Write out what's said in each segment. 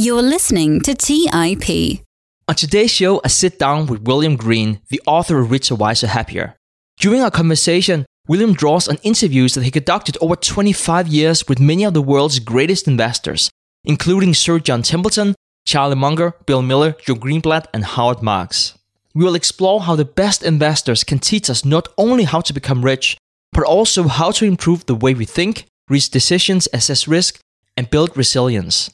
You're listening to TIP. On today's show, I sit down with William Green, the author of Richer, Wiser, Happier. During our conversation, William draws on interviews that he conducted over 25 years with many of the world's greatest investors, including Sir John Templeton, Charlie Munger, Bill Miller, Joel Greenblatt, and Howard Marks. We will explore how the best investors can teach us not only how to become rich, but also how to improve the way we think, reach decisions, assess risk, and build resilience.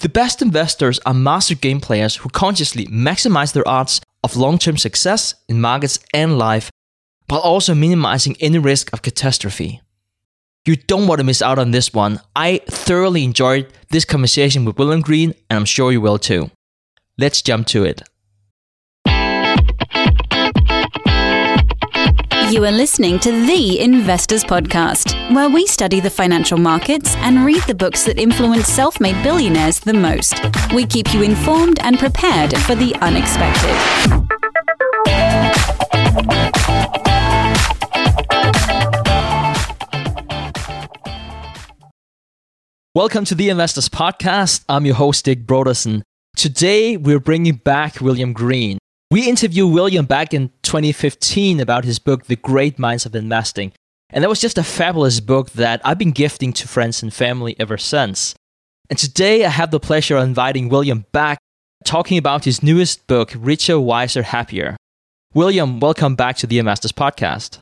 The best investors are master game players who consciously maximize their odds of long term success in markets and life, while also minimizing any risk of catastrophe. You don't want to miss out on this one. I thoroughly enjoyed this conversation with William Green, and I'm sure you will too. Let's jump to it. You are listening to The Investors Podcast, where we study the financial markets and read the books that influence self made billionaires the most. We keep you informed and prepared for the unexpected. Welcome to the Investors Podcast. I'm your host, Stig Brodersen. Today, we're bringing back William Green. We interviewed William back in 2015 about his book, The Great Minds of Investing. And that was just a fabulous book that I've been gifting to friends and family ever since. And today I have the pleasure of inviting William back, talking about his newest book, Richer, Wiser, Happier. William, welcome back to the Investors Podcast.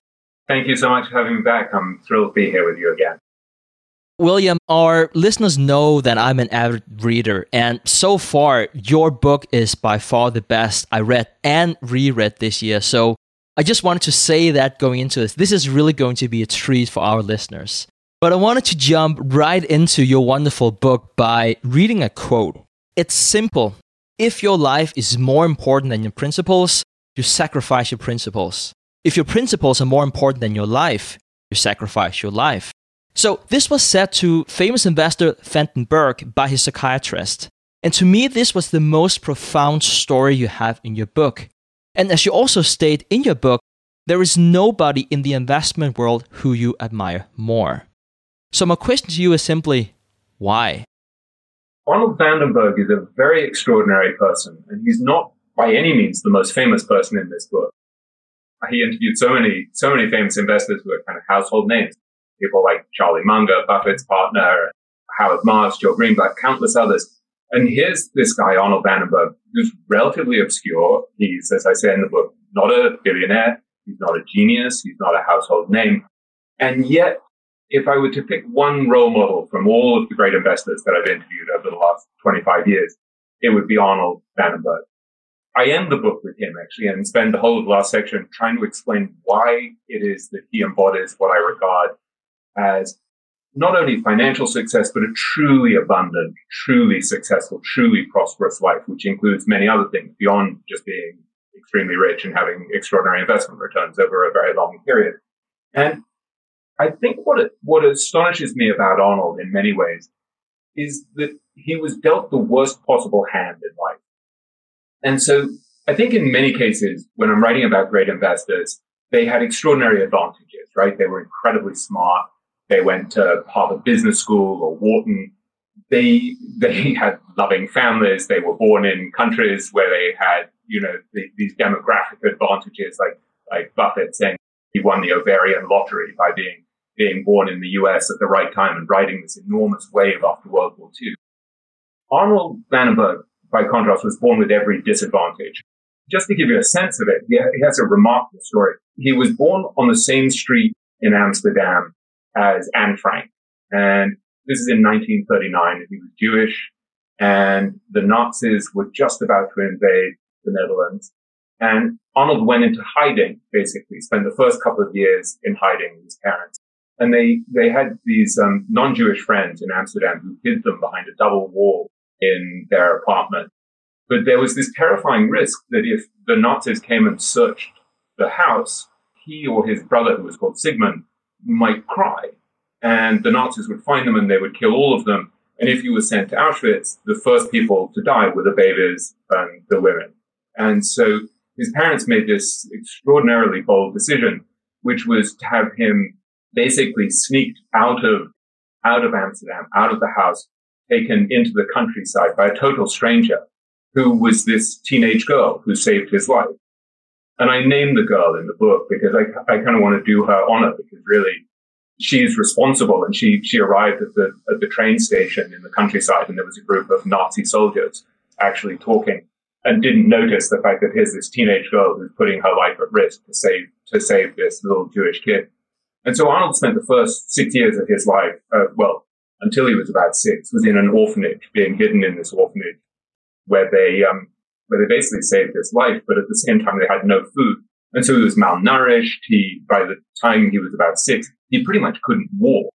Thank you so much for having me back. I'm thrilled to be here with you again. William, our listeners know that I'm an avid reader, and so far, your book is by far the best I read and reread this year. So I just wanted to say that going into this, this is really going to be a treat for our listeners. But I wanted to jump right into your wonderful book by reading a quote. It's simple. If your life is more important than your principles, you sacrifice your principles. If your principles are more important than your life, you sacrifice your life. So this was said to famous investor Van den Berg by his psychiatrist. And to me, this was the most profound story you have in your book. And as you also state in your book, there is nobody in the investment world who you admire more. So my question to you is simply, why? Arnold van den is a very extraordinary person, and he's not by any means the most famous person in this book. He interviewed so many, so many famous investors who are kind of household names people like Charlie Munger, Buffett's partner, Howard Marks, Joel Greenblatt, countless others. And here's this guy, Arnold van den Berg, who's relatively obscure. He's, as I say in the book, not a billionaire. He's not a genius. He's not a household name. And yet, if I were to pick one role model from all of the great investors that I've interviewed over the last 25 years, it would be Arnold van den Berg. I end the book with him actually and spend the whole of the last section trying to explain why it is that he embodies what I regard as not only financial success, but a truly abundant, truly successful, truly prosperous life, which includes many other things beyond just being extremely rich and having extraordinary investment returns over a very long period. And I think what it, what astonishes me about Arnold in many ways is that he was dealt the worst possible hand in life. And so I think in many cases, when I'm writing about great investors, they had extraordinary advantages, right? They were incredibly smart. They went to Harvard Business School or Wharton. They they had loving families. They were born in countries where they had you know the, these demographic advantages, like like Buffett saying he won the ovarian lottery by being being born in the U.S. at the right time and riding this enormous wave after World War II. Arnold van den Berg, by contrast, was born with every disadvantage. Just to give you a sense of it, he has a remarkable story. He was born on the same street in Amsterdam as Anne Frank. And this is in 1939. He was Jewish and the Nazis were just about to invade the Netherlands. And Arnold went into hiding, basically, spent the first couple of years in hiding with his parents. And they, they had these um, non-Jewish friends in Amsterdam who hid them behind a double wall in their apartment. But there was this terrifying risk that if the Nazis came and searched the house, he or his brother, who was called Sigmund, might cry. And the Nazis would find them and they would kill all of them. And if you were sent to Auschwitz, the first people to die were the babies and the women. And so his parents made this extraordinarily bold decision, which was to have him basically sneaked out of, out of Amsterdam, out of the house, taken into the countryside by a total stranger who was this teenage girl who saved his life. And I named the girl in the book because I, I kind of want to do her honor because really she's responsible and she, she arrived at the, at the train station in the countryside and there was a group of Nazi soldiers actually talking and didn't notice the fact that here's this teenage girl who's putting her life at risk to save, to save this little Jewish kid. And so Arnold spent the first six years of his life, uh, well, until he was about six, was in an orphanage, being hidden in this orphanage where they, um, where they basically saved his life, but at the same time they had no food. And so he was malnourished. He, by the time he was about six, he pretty much couldn't walk.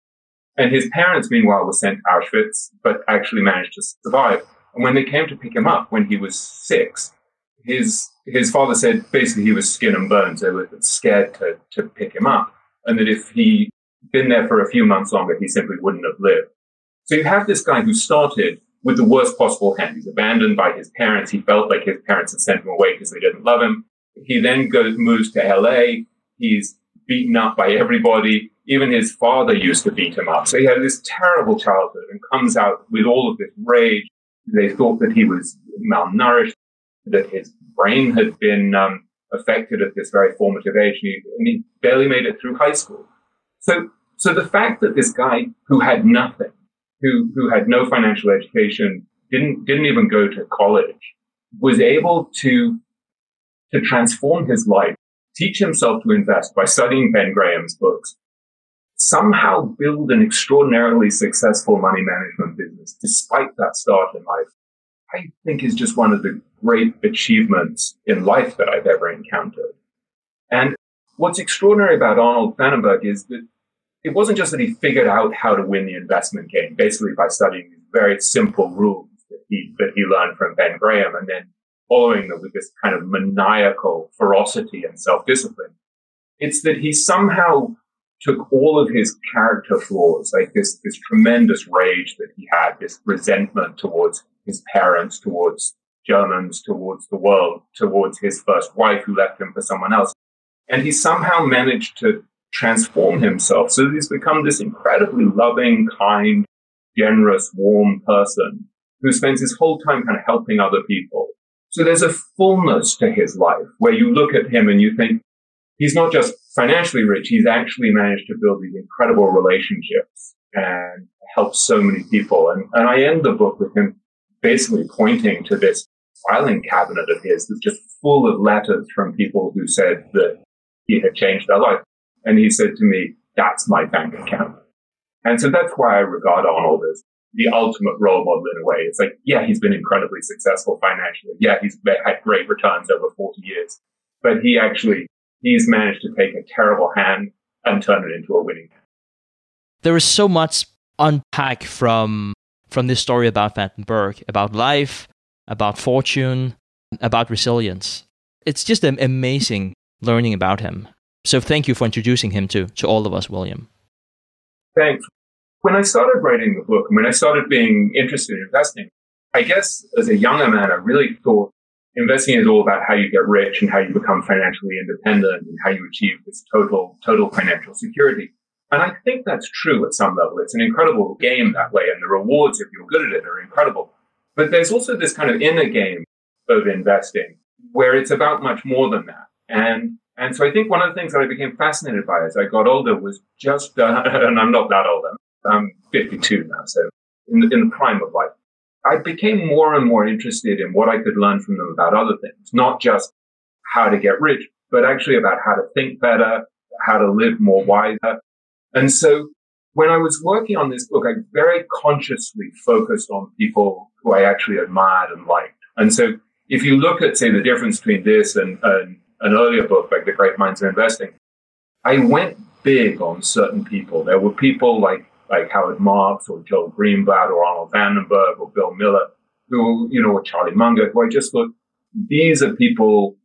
And his parents, meanwhile, were sent to Auschwitz, but actually managed to survive. And when they came to pick him up when he was six, his, his father said basically he was skin and bones. They were scared to, to pick him up. And that if he'd been there for a few months longer, he simply wouldn't have lived. So you have this guy who started with the worst possible hand. He's abandoned by his parents. He felt like his parents had sent him away because they didn't love him. He then goes, moves to LA. He's beaten up by everybody. Even his father used to beat him up. So he had this terrible childhood and comes out with all of this rage. They thought that he was malnourished, that his brain had been um, affected at this very formative age, and he, barely made it through high school. So, so the fact that this guy who had nothing, who who had no financial education, didn't didn't even go to college, was able to to transform his life, teach himself to invest by studying Ben Graham's books, somehow build an extraordinarily successful money management business despite that start in life, I think is just one of the great achievements in life that I've ever encountered. And what's extraordinary about Arnold Berg is that it wasn't just that he figured out how to win the investment game, basically by studying these very simple rules that he, that he learned from Ben Graham and then following them with this kind of maniacal ferocity and self-discipline. It's that he somehow took all of his character flaws, like this, this tremendous rage that he had, this resentment towards his parents, towards Germans, towards the world, towards his first wife who left him for someone else. And he somehow managed to transform himself. So he's become this incredibly loving, kind, generous, warm person who spends his whole time kind of helping other people. So there's a fullness to his life where you look at him and you think, he's not just financially rich, he's actually managed to build these incredible relationships and help so many people. And, and I end the book with him basically pointing to this filing cabinet of his that's just full of letters from people who said that he had changed their life. And he said to me, that's my bank account. And so that's why I regard Arnold as the ultimate role model in a way. It's like, yeah, he's been incredibly successful financially. Yeah, he's had great returns over 40 years, but he actually he's managed to take a terrible hand and turn it into a winning hand. There is so much unpack from from this story about Van den Berg, about life, about fortune, about resilience. It's just amazing learning about him. So thank you for introducing him to, to all of us, William. Thanks. When I started writing the book, when I started being interested in investing, I guess as a younger man, I really thought investing is all about how you get rich and how you become financially independent and how you achieve this total, total financial security. And I think that's true at some level. It's an incredible game that way, and the rewards, if you're good at it, are incredible. But there's also this kind of inner game of investing where it's about much more than that. And and so I think one of the things that I became fascinated by as I got older was just, uh, and I'm not that old, I'm 52 now, so in the, in the prime of life, I became more and more interested in what I could learn from them about other things, not just how to get rich, but actually about how to think better, how to live more wiser. And so when I was working on this book, I very consciously focused on people who I actually admired and liked. And so if you look at, say, the difference between this and, and an earlier book, like The Great Minds of Investing, I went big on certain people. There were people like like Howard Marks or Joel Greenblatt or Arnold Vandenberg or Bill Miller, who, you know, or Charlie Munger, who I just thought, these are people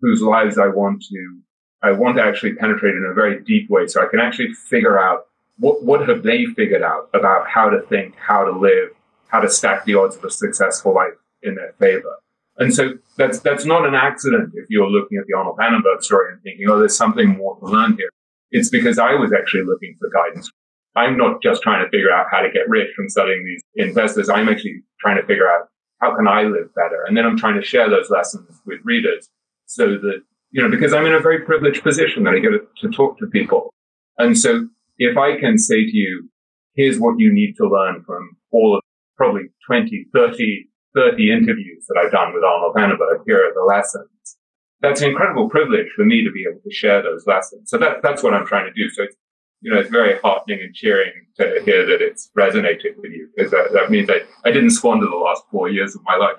whose lives I want to, I want to actually penetrate in a very deep way so I can actually figure out what, what have they figured out about how to think, how to live, how to stack the odds of a successful life in their favor. And so that's, that's not an accident if you're looking at the Arnold Berg story and thinking, oh, there's something more to learn here. It's because I was actually looking for guidance I'm not just trying to figure out how to get rich from studying these investors. I'm actually trying to figure out how can I live better? And then I'm trying to share those lessons with readers so that, you know, because I'm in a very privileged position that I get to talk to people. And so if I can say to you, here's what you need to learn from all of probably 20, 30, 30 interviews that I've done with Arnold Vandenberg, here are the lessons. That's an incredible privilege for me to be able to share those lessons. So that, that's what I'm trying to do. So it's, you know, it's very heartening and cheering to hear that it's resonated with you because that, that means I, I didn't squander the last four years of my life.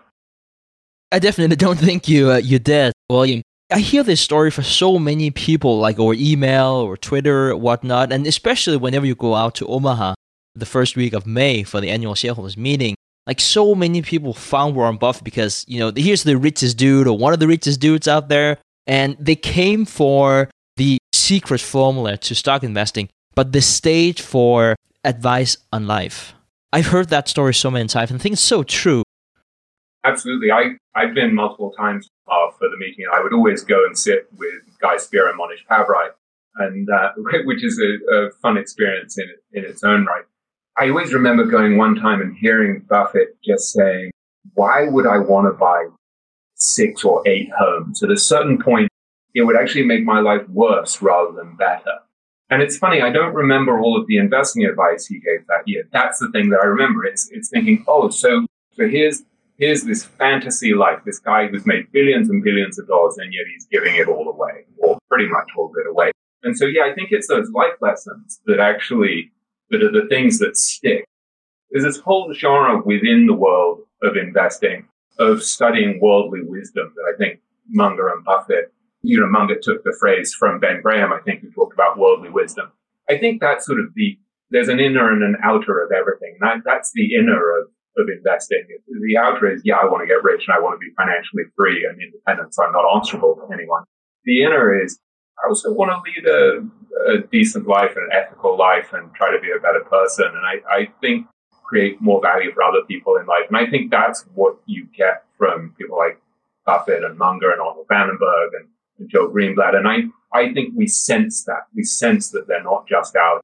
I definitely don't think you uh, you did, William. I hear this story for so many people, like over email or Twitter or whatnot, and especially whenever you go out to Omaha the first week of May for the annual shareholders meeting. Like so many people found Warren Buffett because you know here's the richest dude or one of the richest dudes out there, and they came for the secret formula to stock investing, but the stage for advice on life. I've heard that story so many times, and I think it's so true. Absolutely, I I've been multiple times uh, for the meeting. And I would always go and sit with Guy Spier and Mohnish Pabrai, and uh, which is a, a, fun experience in in its own right. I always remember going one time and hearing Buffett just saying, "Why would I want to buy six or eight homes? At a certain point, it would actually make my life worse rather than better." And it's funny, I don't remember all of the investing advice he gave that year. That's the thing that I remember. It's it's thinking, oh, so so here's here's this fantasy life, this guy who's made billions and billions of dollars, and yet he's giving it all away, or pretty much all of it away. And so, yeah, I think it's those life lessons that actually, that are the things that stick. There's this whole genre within the world of investing, of studying worldly wisdom that I think Munger and Buffett, you know, Munger took the phrase from Ben Graham, I think, who talked about worldly wisdom. I think that's sort of the, there's an inner and an outer of everything. That, that's the inner of of investing. The outer is, yeah, I want to get rich and I want to be financially free and independent, so I'm not answerable to anyone. The inner is, I also want to lead a, a decent life and an ethical life and try to be a better person. And I, I think create more value for other people in life. And I think that's what you get from people like Buffett and Munger and Arnold Vandenberg and, and Joel Greenblatt. And I, I think we sense that. We sense that they're not just out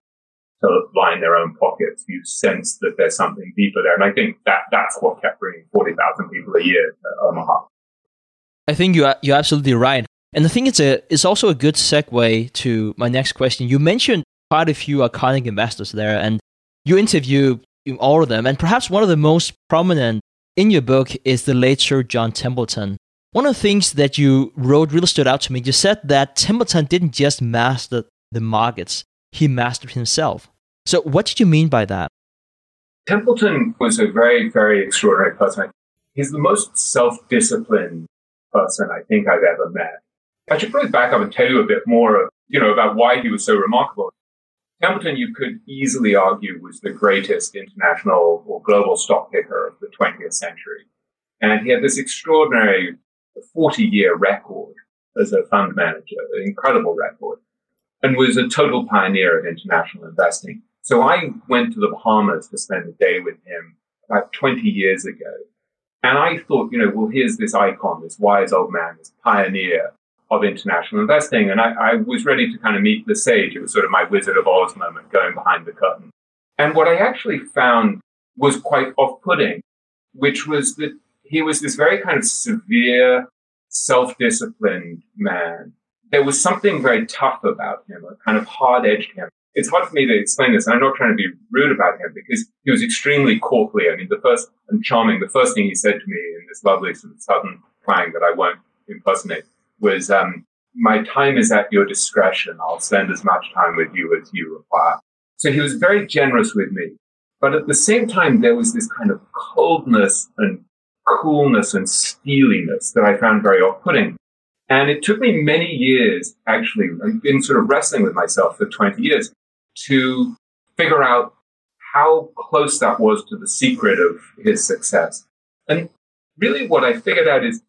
to line their own pockets. You sense that there's something deeper there. And I think that that's what kept bringing 40,000 people a year to Omaha. I think you are, you're absolutely right. And I think it's a uh, it's also a good segue to my next question. You mentioned quite a few iconic investors there, and you interview all of them. And perhaps one of the most prominent in your book is the late Sir John Templeton. One of the things that you wrote really stood out to me. You said that Templeton didn't just master the markets, he mastered himself. So, what did you mean by that? Templeton was a very, very extraordinary person. He's the most self disciplined person I think I've ever met. I should probably back up and tell you a bit more, you know, about why he was so remarkable. Templeton, you could easily argue, was the greatest international or global stock picker of the 20th century. And he had this extraordinary 40 year record as a fund manager, an incredible record and was a total pioneer of international investing. So I went to the Bahamas to spend a day with him about 20 years ago. And I thought, you know, well, here's this icon, this wise old man, this pioneer of international investing. And I, I was ready to kind of meet the sage. It was sort of my Wizard of Oz moment, going behind the curtain. And what I actually found was quite off putting, which was that he was this very kind of severe, self disciplined man there was something very tough about him, a kind of hard edged him. It's hard for me to explain this, and I'm not trying to be rude about him because he was extremely courtly. I mean, the first and charming, the first thing he said to me in this lovely sort of southern twang that I won't impersonate was, um, my time is at your discretion. I'll spend as much time with you as you require. So he was very generous with me. But at the same time, there was this kind of coldness and coolness and steeliness that I found very off-putting. And it took me many years, actually, I've been sort of wrestling with myself for 20 years to figure out how close that was to the secret of his success. And really what I figured out is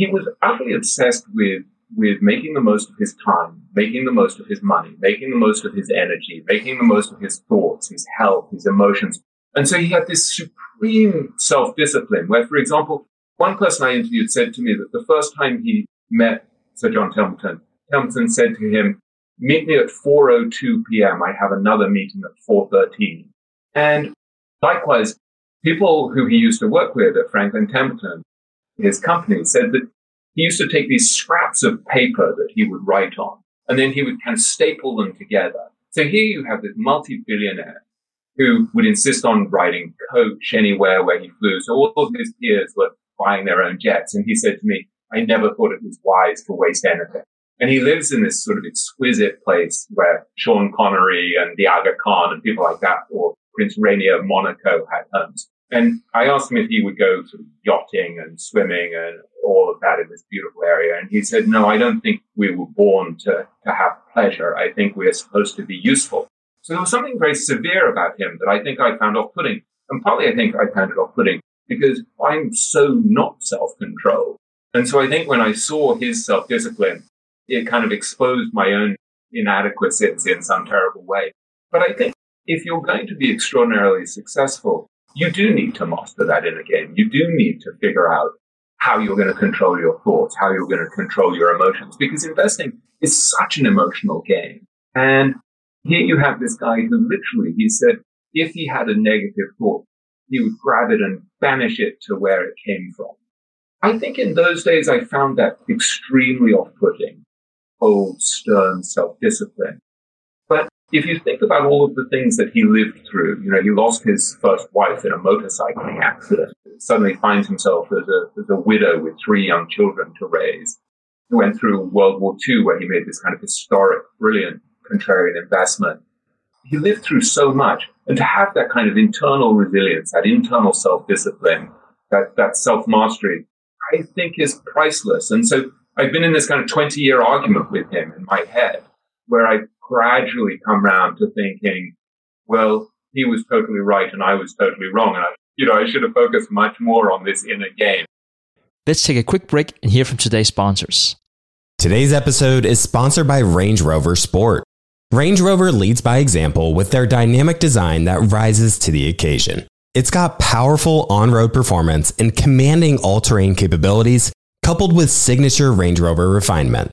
he was utterly obsessed with, with making the most of his time, making the most of his money, making the most of his energy, making the most of his thoughts, his health, his emotions. And so he had this supreme self-discipline where, for example, one person I interviewed said to me that the first time he met Sir John Templeton, Templeton said to him, meet me at 4.02 p.m. I have another meeting at 4.13. And likewise, people who he used to work with at Franklin Templeton, his company, said that he used to take these scraps of paper that he would write on, and then he would kind of staple them together. So here you have this multi-billionaire who would insist on riding coach anywhere where he flew. So all of his peers were buying their own jets. And he said to me, I never thought it was wise to waste anything. And he lives in this sort of exquisite place where Sean Connery and the Aga Khan and people like that, or Prince Rainier of Monaco had homes. And I asked him if he would go sort of yachting and swimming and all of that in this beautiful area. And he said, no, I don't think we were born to, to have pleasure. I think we are supposed to be useful. So there was something very severe about him that I think I found off putting. And partly I think I found it off putting because I'm so not self controlled. And so I think when I saw his self discipline, it kind of exposed my own inadequacies in some terrible way. But I think if you're going to be extraordinarily successful, you do need to master that in a game. You do need to figure out how you're going to control your thoughts, how you're going to control your emotions, because investing is such an emotional game. And here you have this guy who literally, he said, if he had a negative thought, he would grab it and banish it to where it came from. I think in those days I found that extremely off-putting, old, stern self-discipline. But if you think about all of the things that he lived through, you know, he lost his first wife in a motorcycling accident, suddenly finds himself as a, as a widow with three young children to raise. He went through World War II where he made this kind of historic, brilliant contrarian investment. He lived through so much. And to have that kind of internal resilience, that internal self-discipline, that, that self-mastery, I think is priceless. And so I've been in this kind of 20 year argument with him in my head where I gradually come round to thinking, well, he was totally right and I was totally wrong. And I, you know, I should have focused much more on this inner game. Let's take a quick break and hear from today's sponsors. Today's episode is sponsored by Range Rover Sport. Range Rover leads by example with their dynamic design that rises to the occasion. It's got powerful on road performance and commanding all terrain capabilities, coupled with signature Range Rover refinement.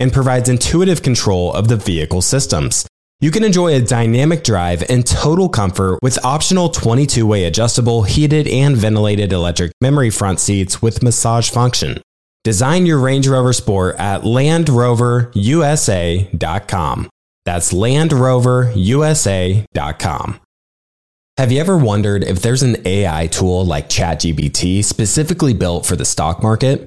and provides intuitive control of the vehicle systems. You can enjoy a dynamic drive and total comfort with optional 22 way adjustable, heated, and ventilated electric memory front seats with massage function. Design your Range Rover Sport at LandRoverUSA.com. That's LandRoverUSA.com. Have you ever wondered if there's an AI tool like ChatGPT specifically built for the stock market?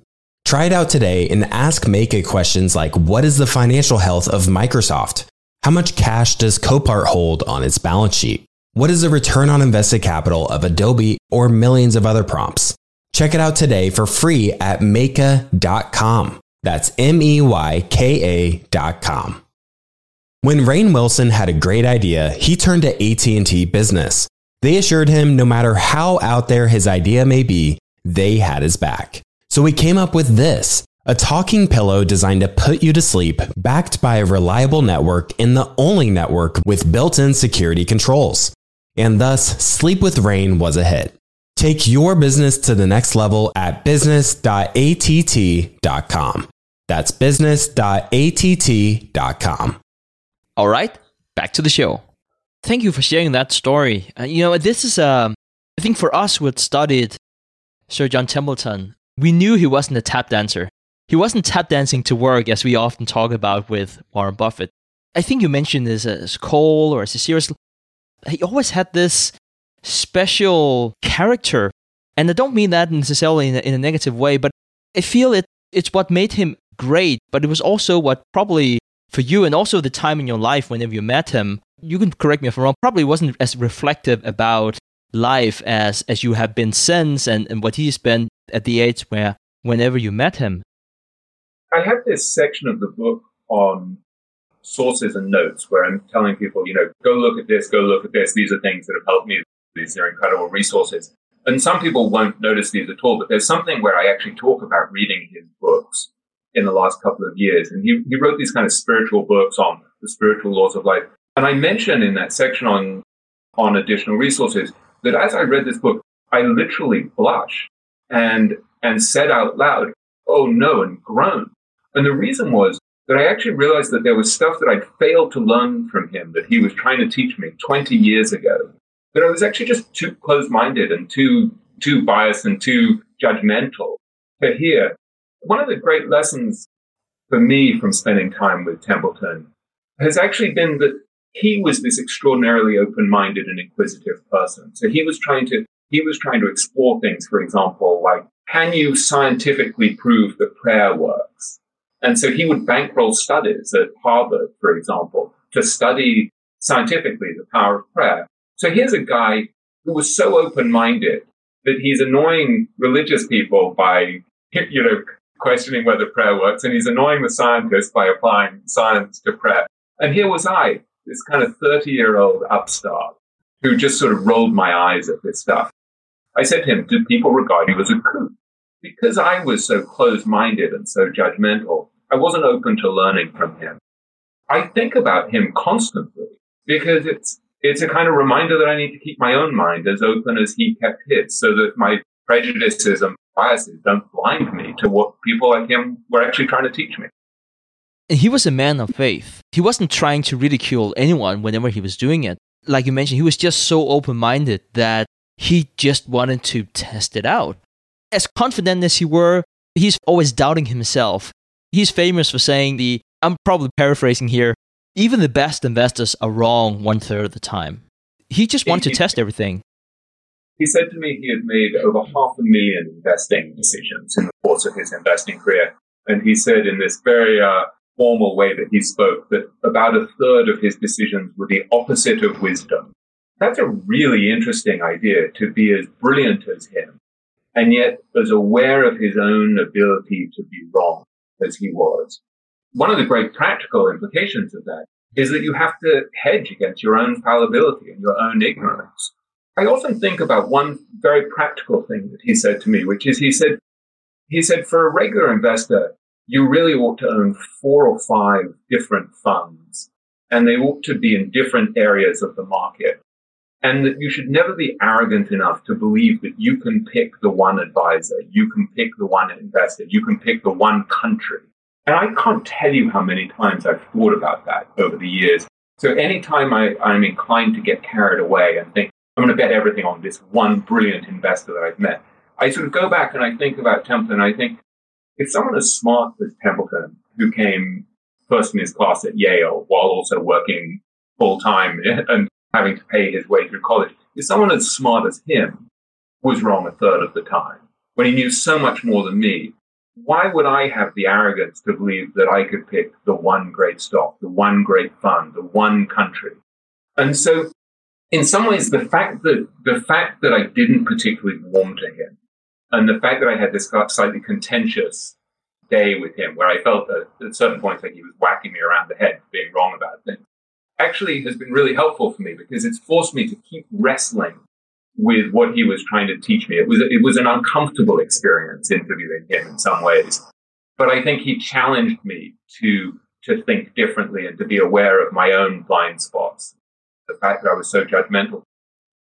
Try it out today and ask Meyka questions like What is the financial health of Microsoft? How much cash does Copart hold on its balance sheet? What is the return on invested capital of Adobe or millions of other prompts? Check it out today for free at Meyka.com. That's M E Y K A.com. When Rainn Wilson had a great idea, he turned to AT&T Business. They assured him no matter how out there his idea may be, they had his back. So we came up with this, a talking pillow designed to put you to sleep, backed by a reliable network and the only network with built-in security controls. And thus, Sleep with Rain was a hit. Take your business to the next level at business.att.com. That's business.att.com. All right, back to the show. Thank you for sharing that story. Uh, you know, this is, um, I think for us who had studied Sir John Templeton, we knew he wasn't a tap dancer. He wasn't tap dancing to work as we often talk about with Warren Buffett. I think you mentioned this as cold or as a serious. He always had this special character. And I don't mean that necessarily in a, in a negative way, but I feel it it's what made him great, but it was also what probably for you and also the time in your life whenever you met him, you can correct me if I'm wrong, probably wasn't as reflective about life as as you have been since and, and what he's been at the age where whenever you met him. I have this section of the book on sources and notes where I'm telling people, you know, go look at this, go look at this. These are things that have helped me. These are incredible resources. And some people won't notice these at all, but there's something where I actually talk about reading his books in the last couple of years. And he, he wrote these kind of spiritual books on the spiritual laws of life. And I mention in that section on, on additional resources that as I read this book, I literally blushed and, and said out loud, Oh no, and groaned. And the reason was that I actually realized that there was stuff that I'd failed to learn from him that he was trying to teach me 20 years ago. That I was actually just too close minded and too, too biased and too judgmental to hear. One of the great lessons for me from spending time with Templeton has actually been that he was this extraordinarily open-minded and inquisitive person. So he was trying to, he was trying to explore things, for example, like, can you scientifically prove that prayer works? And so he would bankroll studies at Harvard, for example, to study scientifically the power of prayer. So here's a guy who was so open-minded that he's annoying religious people by, you know, questioning whether prayer works, and he's annoying the scientists by applying science to prayer. And here was I, this kind of 30 year old upstart who just sort of rolled my eyes at this stuff. I said to him, Do people regard you as a kook? Because I was so close minded and so judgmental, I wasn't open to learning from him. I think about him constantly because it's, it's a kind of reminder that I need to keep my own mind as open as he kept his so that my prejudices and biases don't blind me to what people like him were actually trying to teach me. And he was a man of faith. He wasn't trying to ridicule anyone whenever he was doing it. Like you mentioned, he was just so open minded that he just wanted to test it out. As confident as he were, he's always doubting himself. He's famous for saying the, I'm probably paraphrasing here, even the best investors are wrong one third of the time. He just wanted to test everything. He said to me he had made over half a million investing decisions in the course of his investing career. And he said in this very uh, formal way that he spoke that about a third of his decisions were the opposite of wisdom. That's a really interesting idea to be as brilliant as him and yet as aware of his own ability to be wrong as he was. One of the great practical implications of that is that you have to hedge against your own fallibility and your own ignorance. I often think about one very practical thing that he said to me, which is he said, he said, for a regular investor, you really ought to own four or five different funds and they ought to be in different areas of the market. And that you should never be arrogant enough to believe that you can pick the one advisor, you can pick the one investor, you can pick the one country. And I can't tell you how many times I've thought about that over the years. So anytime I, I'm inclined to get carried away and think, I'm going to bet everything on this one brilliant investor that I've met, I sort of go back and I think about Templeton I think, if someone as smart as Templeton, who came first in his class at Yale while also working full time and having to pay his way through college, if someone as smart as him was wrong a third of the time, when he knew so much more than me, why would I have the arrogance to believe that I could pick the one great stock, the one great fund, the one country? And so, in some ways, the fact that the fact that I didn't particularly warm to him and the fact that I had this slightly contentious day with him where I felt that at certain points like he was whacking me around the head for being wrong about things actually has been really helpful for me because it's forced me to keep wrestling with what he was trying to teach me. It was, it was an uncomfortable experience interviewing him in some ways, but I think he challenged me to, to think differently and to be aware of my own blind spots. The fact that I was so judgmental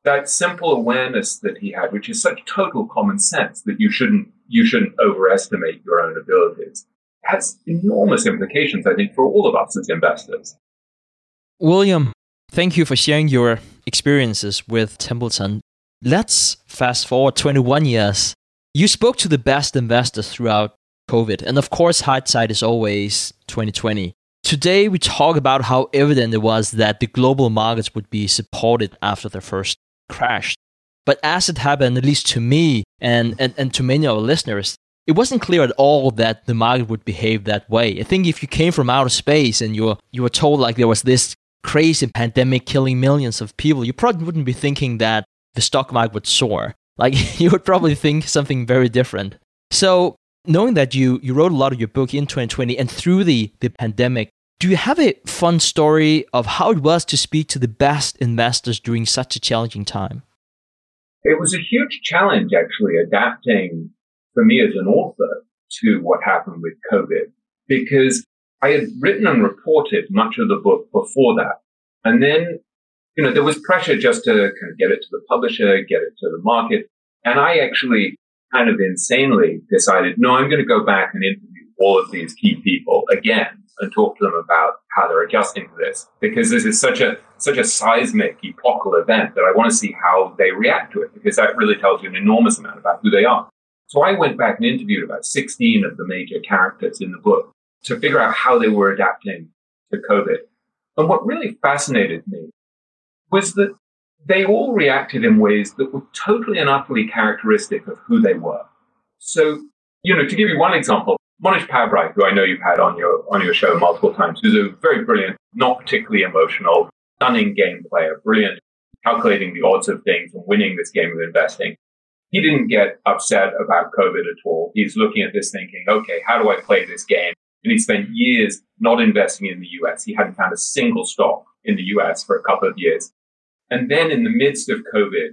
that simple awareness that he had, which is such total common sense that you shouldn't you shouldn't overestimate your own abilities, has enormous implications, I think, for all of us as investors. William, thank you for sharing your experiences with Templeton. Let's fast forward 21 years. You spoke to the best investors throughout COVID, and of course, hindsight is always 2020. Today, we talk about how evident it was that the global markets would be supported after the first crashed. But as it happened, at least to me and, and, and to many of our listeners, it wasn't clear at all that the market would behave that way. I think if you came from outer space and you were, you were told like there was this crazy pandemic killing millions of people, you probably wouldn't be thinking that the stock market would soar. Like you would probably think something very different. So knowing that you you wrote a lot of your book in 2020 and through the the pandemic, do you have a fun story of how it was to speak to the best investors during such a challenging time? It was a huge challenge actually adapting for me as an author to what happened with COVID because I had written and reported much of the book before that. And then, you know, there was pressure just to kind of get it to the publisher, get it to the market. And I actually kind of insanely decided, no, I'm going to go back and interview all of these key people again and talk to them about how they're adjusting to this because this is such a such a seismic epochal event that I want to see how they react to it because that really tells you an enormous amount about who they are. So I went back and interviewed about 16 of the major characters in the book to figure out how they were adapting to COVID. And what really fascinated me was that they all reacted in ways that were totally and utterly characteristic of who they were. So, you know, to give you one example, Mohnish Pabrai, who I know you've had on your on your show multiple times, who's a very brilliant, not particularly emotional, stunning game player, brilliant, calculating the odds of things and winning this game of investing. He didn't get upset about COVID at all. He's looking at this thinking, okay, how do I play this game? And he spent years not investing in the US. He hadn't found a single stock in the US for a couple of years. And then in the midst of COVID,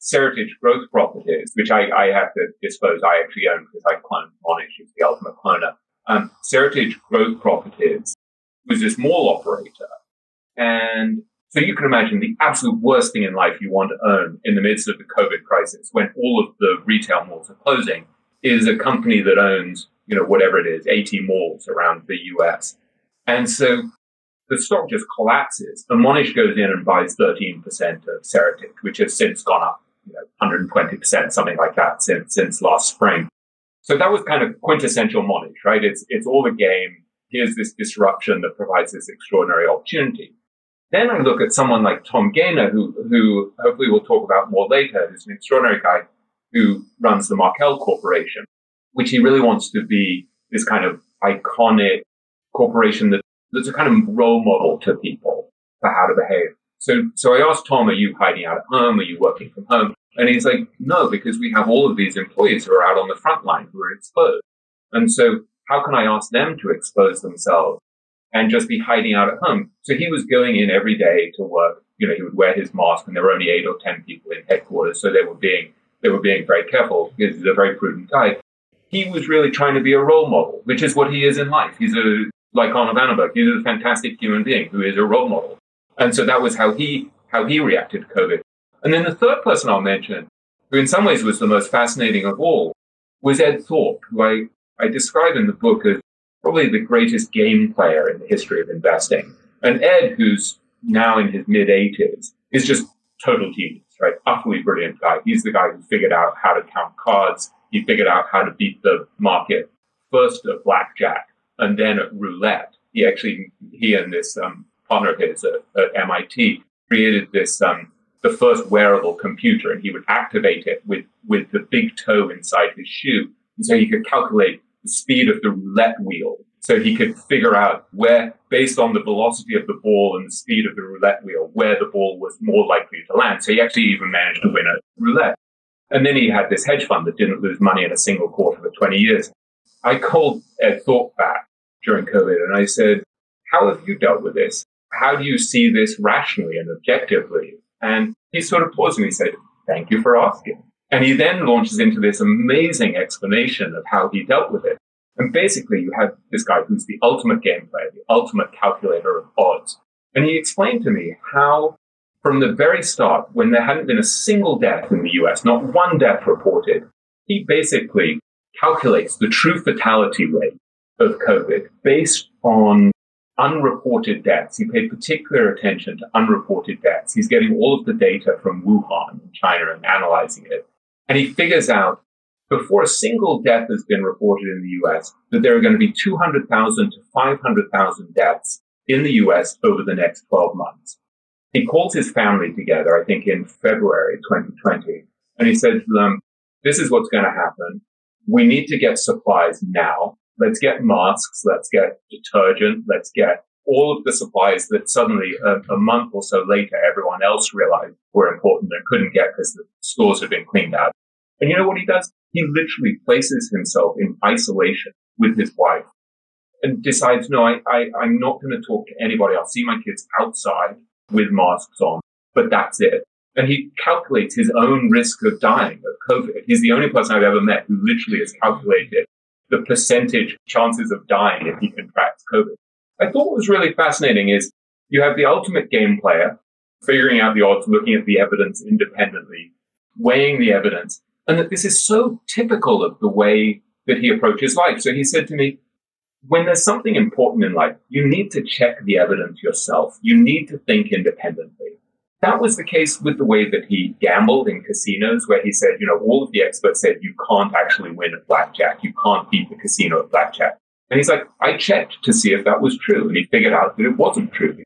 Seritage Growth Properties, which I, I have to disclose I actually own because I cloned Mohnish, who's the ultimate cloner. Um, Seritage Growth Properties was this mall operator. And so you can imagine the absolute worst thing in life you want to own in the midst of the COVID crisis when all of the retail malls are closing is a company that owns, you know, whatever it is, 80 malls around the US. And so the stock just collapses and Mohnish goes in and buys 13% of Seritage, which has since gone up you know, 120%, something like that since, since last spring. So that was kind of quintessential Mohnish, right? It's, it's all the game. Here's this disruption that provides this extraordinary opportunity. Then I look at someone like Tom Gayner, who, who hopefully we'll talk about more later, who's an extraordinary guy who runs the Markel Corporation, which he really wants to be this kind of iconic corporation that, that's a kind of role model to people for how to behave. So, so I asked Tom, are you hiding out at home? Are you working from home? And he's like, no, because we have all of these employees who are out on the front line who are exposed. And so how can I ask them to expose themselves and just be hiding out at home? So he was going in every day to work. You know, he would wear his mask and there were only eight or 10 people in headquarters. So they were being, they were being very careful because he's a very prudent guy. He was really trying to be a role model, which is what he is in life. He's a, like Arnold Vandenberg, he's a fantastic human being who is a role model. And so that was how he, how he reacted to COVID. And then the third person I'll mention, who in some ways was the most fascinating of all, was Ed Thorp, who I, I describe in the book as probably the greatest game player in the history of investing. And Ed, who's now in his mid 80s, is just total genius, right? Utterly brilliant guy. He's the guy who figured out how to count cards. He figured out how to beat the market first at blackjack and then at roulette. He actually, he and this um, partner of his at, at MIT created this um, the first wearable computer, and he would activate it with with the big toe inside his shoe, and so he could calculate the speed of the roulette wheel. So he could figure out where, based on the velocity of the ball and the speed of the roulette wheel, where the ball was more likely to land. So he actually even managed to win a roulette. And then he had this hedge fund that didn't lose money in a single quarter for 20 years. I called Ed Thorp back during COVID and I said, how have you dealt with this? how do you see this rationally and objectively? And he sort of paused and he said, thank you for asking. And he then launches into this amazing explanation of how he dealt with it. And basically you have this guy who's the ultimate game player, the ultimate calculator of odds. And he explained to me how from the very start, when there hadn't been a single death in the US, not one death reported, he basically calculates the true fatality rate of COVID based on unreported deaths. He paid particular attention to unreported deaths. He's getting all of the data from Wuhan in China and analyzing it. And he figures out before a single death has been reported in the US that there are going to be 200,000 to 500,000 deaths in the US over the next 12 months. He calls his family together, I think in February 2020, And he said to them, this is what's going to happen. We need to get supplies now. Let's get masks. Let's get detergent. Let's get all of the supplies that suddenly a, a, month or so later everyone else realized were important and couldn't get because the stores had been cleaned out. And you know what he does? He literally places himself in isolation with his wife and decides, no, I, I, I'm not going to talk to anybody. I'll see my kids outside with masks on, but that's it. And he calculates his own risk of dying of COVID. He's the only person I've ever met who literally has calculated the percentage chances of dying if he contracts COVID. I thought what was really fascinating is you have the ultimate game player figuring out the odds, looking at the evidence independently, weighing the evidence, and that this is so typical of the way that he approaches life. So he said to me, when there's something important in life, you need to check the evidence yourself. You need to think independently. That was the case with the way that he gambled in casinos, where he said, you know, all of the experts said you can't actually win at blackjack. You can't beat the casino at blackjack. And he's like, I checked to see if that was true. And he figured out that it wasn't true.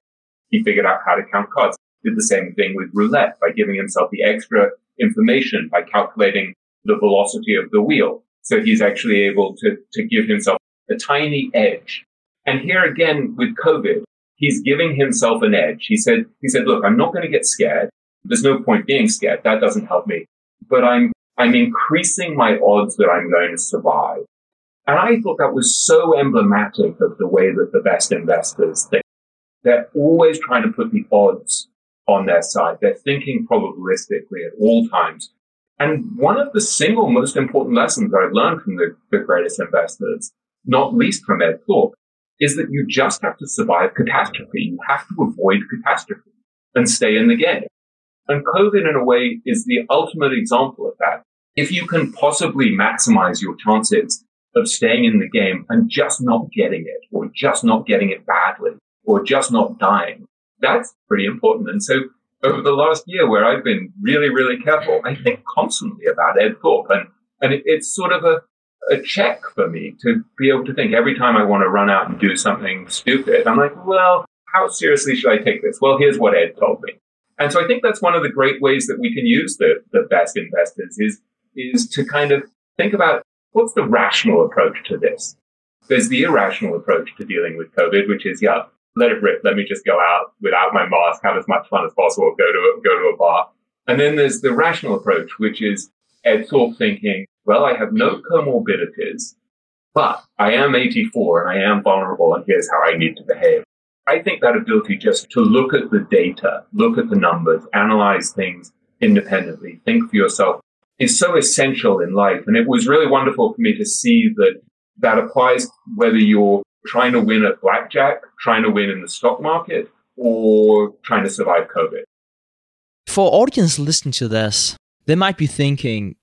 He figured out how to count cards. Did the same thing with roulette by giving himself the extra information by calculating the velocity of the wheel. So he's actually able to, to give himself a tiny edge. And here again with COVID, he's giving himself an edge. He said, he said, look, I'm not going to get scared. There's no point being scared. That doesn't help me, but I'm, I'm increasing my odds that I'm going to survive. And I thought that was so emblematic of the way that the best investors think. They're always trying to put the odds on their side. They're thinking probabilistically at all times. And one of the single most important lessons I've learned from the, the greatest investors, not least from Ed Thorp, is that you just have to survive catastrophe. You have to avoid catastrophe and stay in the game. And COVID, in a way, is the ultimate example of that. If you can possibly maximize your chances of staying in the game and just not getting it, or just not getting it badly, or just not dying, that's pretty important. And so over the last year where I've been really, really careful, I think constantly about Ed Thorp. And, and it, it's sort of a, a check for me to be able to think every time I want to run out and do something stupid, I'm like, well, how seriously should I take this? Well, here's what Ed told me. And so I think that's one of the great ways that we can use the, the best investors is, is to kind of think about what's the rational approach to this? There's the irrational approach to dealing with COVID, which is, yeah, let it rip. Let me just go out without my mask, have as much fun as possible, go to a, go to a bar. And then there's the rational approach, which is Ed Thorp thinking, well, I have no comorbidities, but I am 84 and I am vulnerable and here's how I need to behave. I think that ability just to look at the data, look at the numbers, analyze things independently, think for yourself is so essential in life. And it was really wonderful for me to see that that applies whether you're trying to win at blackjack, trying to win in the stock market, or trying to survive COVID. For audience listening to this, they might be thinking,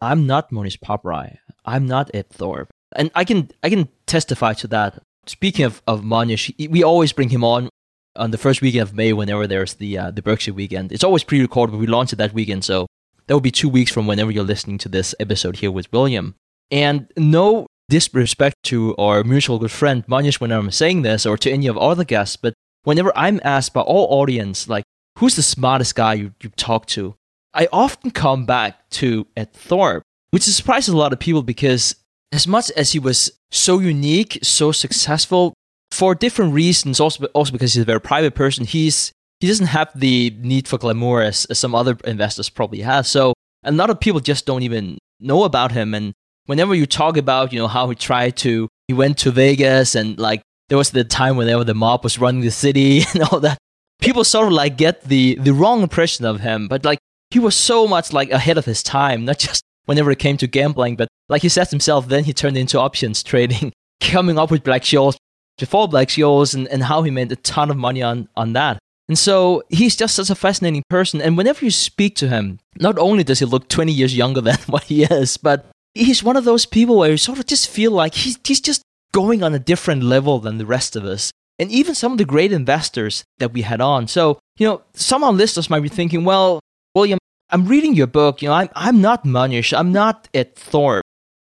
I'm not Mohnish Pabrai. I'm not Ed Thorp. And I can I can testify to that. Speaking of, of Mohnish, we always bring him on on the first weekend of May whenever there's the uh, the Berkshire weekend. It's always pre-recorded, but we launch it that weekend, so that will be two weeks from whenever you're listening to this episode here with William. And no disrespect to our mutual good friend Mohnish when I'm saying this, or to any of our other guests, but whenever I'm asked by all audience, like, who's the smartest guy you, you talk to? I often come back to Ed Thorp, which surprises a lot of people because as much as he was so unique, so successful, for different reasons, also also because he's a very private person, he's he doesn't have the need for glamour as, as some other investors probably have. So a lot of people just don't even know about him. And whenever you talk about, you know, how he tried to, he went to Vegas and like there was the time whenever the mob was running the city and all that, people sort of like get the, the wrong impression of him. But like he was so much like ahead of his time, not just whenever it came to gambling, but like he says himself, then he turned into options trading, coming up with Black-Scholes before Black-Scholes and, and how he made a ton of money on, on that. And so he's just such a fascinating person. And whenever you speak to him, not only does he look 20 years younger than what he is, but he's one of those people where you sort of just feel like he's, he's just going on a different level than the rest of us. And even some of the great investors that we had on. So, you know, some of our listeners might be thinking, well, William, I'm reading your book. You know, I'm, I'm not Mohnish. I'm not Ed Thorp.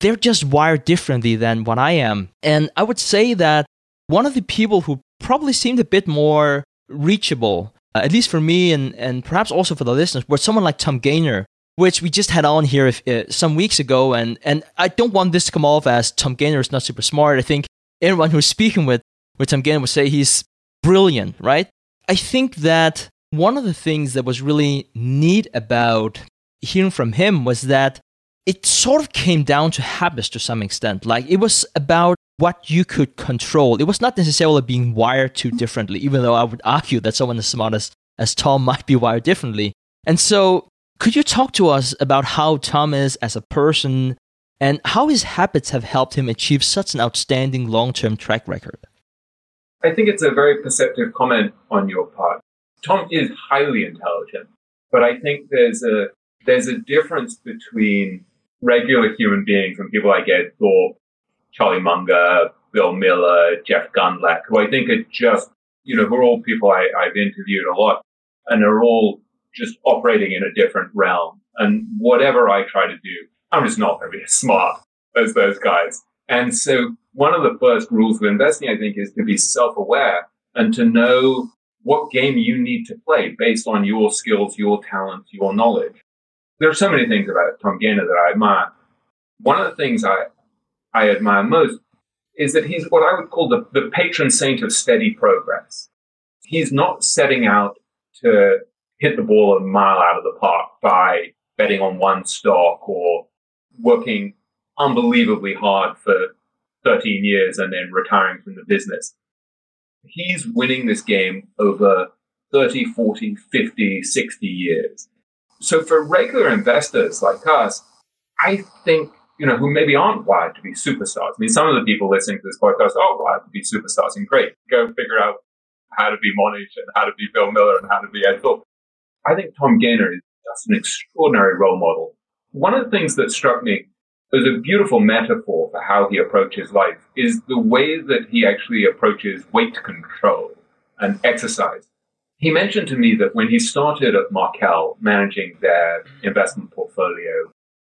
They're just wired differently than what I am. And I would say that one of the people who probably seemed a bit more reachable, uh, at least for me and, and perhaps also for the listeners, was someone like Tom Gaynor, which we just had on here if, uh, some weeks ago. And, and I don't want this to come off as Tom Gaynor is not super smart. I think anyone who's speaking with, with Tom Gaynor would say he's brilliant, right? I think that one of the things that was really neat about hearing from him was that it sort of came down to habits to some extent. Like it was about what you could control. It was not necessarily being wired too differently, even though I would argue that someone as smart as, as Tom might be wired differently. And so, could you talk to us about how Tom is as a person and how his habits have helped him achieve such an outstanding long term track record? I think it's a very perceptive comment on your part. Tom is highly intelligent, but I think there's a there's a difference between regular human beings and people like Ed Thorp, Charlie Munger, Bill Miller, Jeff Gundlach, who I think are just, you know, who are all people I, I've interviewed a lot and are all just operating in a different realm. And whatever I try to do, I'm just not going to be as smart as those guys. And so one of the first rules of investing, I think, is to be self-aware and to know what game you need to play based on your skills, your talents, your knowledge. There are so many things about Tom Gaynor that I admire. One of the things I, I admire most is that he's what I would call the, the patron saint of steady progress. He's not setting out to hit the ball a mile out of the park by betting on one stock or working unbelievably hard for 13 years and then retiring from the business he's winning this game over 30, 40, 50, 60 years. So for regular investors like us, I think, you know, who maybe aren't wired to be superstars. I mean, some of the people listening to this podcast are wired to be superstars and great. Go figure out how to be Mohnish and how to be Bill Miller and how to be Ed Thorp. I think Tom Gaynor is just an extraordinary role model. One of the things that struck me as a beautiful metaphor for how he approaches life is the way that he actually approaches weight control and exercise. He mentioned to me that when he started at Markel managing their investment portfolio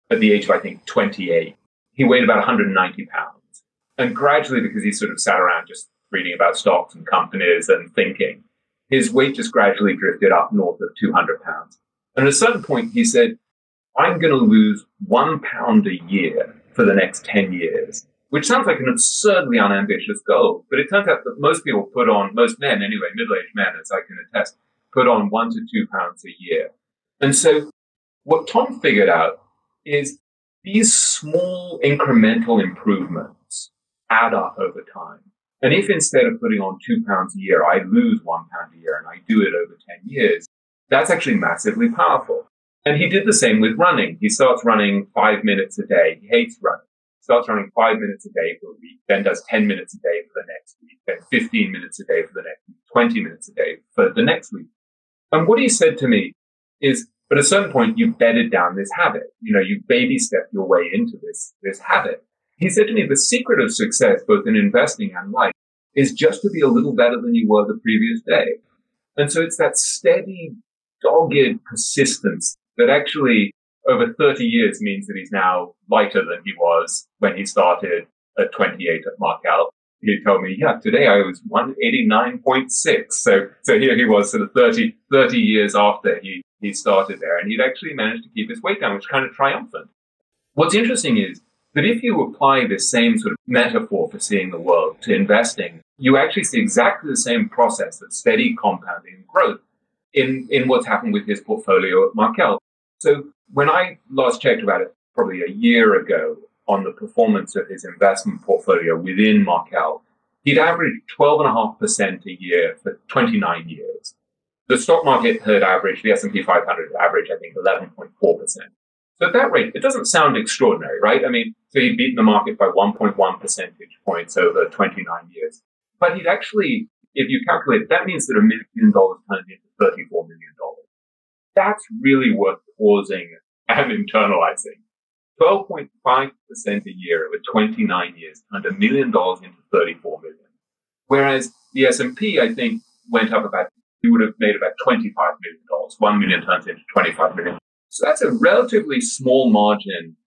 at the age of, I think, 28, he weighed about 190 pounds. And gradually, because he sort of sat around just reading about stocks and companies and thinking, his weight just gradually drifted up north of 200 pounds. And at a certain point, he said, I'm going to lose one pound a year for the next 10 years, which sounds like an absurdly unambitious goal. But it turns out that most people put on, most men anyway, middle aged men, as I can attest, put on one to two pounds a year. And so what Tom figured out is these small incremental improvements add up over time. And if instead of putting on two pounds a year, I lose one pound a year and I do it over 10 years, that's actually massively powerful. And he did the same with running. He starts running five minutes a day. He hates running. Starts running five minutes a day for a week, then does 10 minutes a day for the next week, then 15 minutes a day for the next week, 20 minutes a day for the next week. And what he said to me is, but at a certain point, you've bedded down this habit. You know, you baby step your way into this, this habit. He said to me, the secret of success, both in investing and life, is just to be a little better than you were the previous day. And so it's that steady, dogged persistence that actually over 30 years means that he's now lighter than he was when he started at 28 at Markel. He told me, yeah, today I was 189.6. So, so here he was sort of 30, 30 years after he, he started there and he'd actually managed to keep his weight down, which is kind of triumphant. What's interesting is that if you apply this same sort of metaphor for seeing the world to investing, you actually see exactly the same process of steady compounding growth in, in what's happened with his portfolio at Markel. So when I last checked about it, probably a year ago, on the performance of his investment portfolio within Markel, he'd averaged 12.5% a year for 29 years. The stock market had averaged, the S&P 500 had averaged, I think, 11.4%. So at that rate, it doesn't sound extraordinary, right? I mean, so he'd beaten the market by 1.1 percentage points over 29 years. But he'd actually, if you calculate that means that a million dollars turned into $34 million. That's really worth pausing and internalizing. 12.5% a year over 29 years turned a million dollars into 34 million. Whereas the S&P, I think, went up about, you would have made about 25 million dollars. 1 million turns into 25 million. So that's a relatively small margin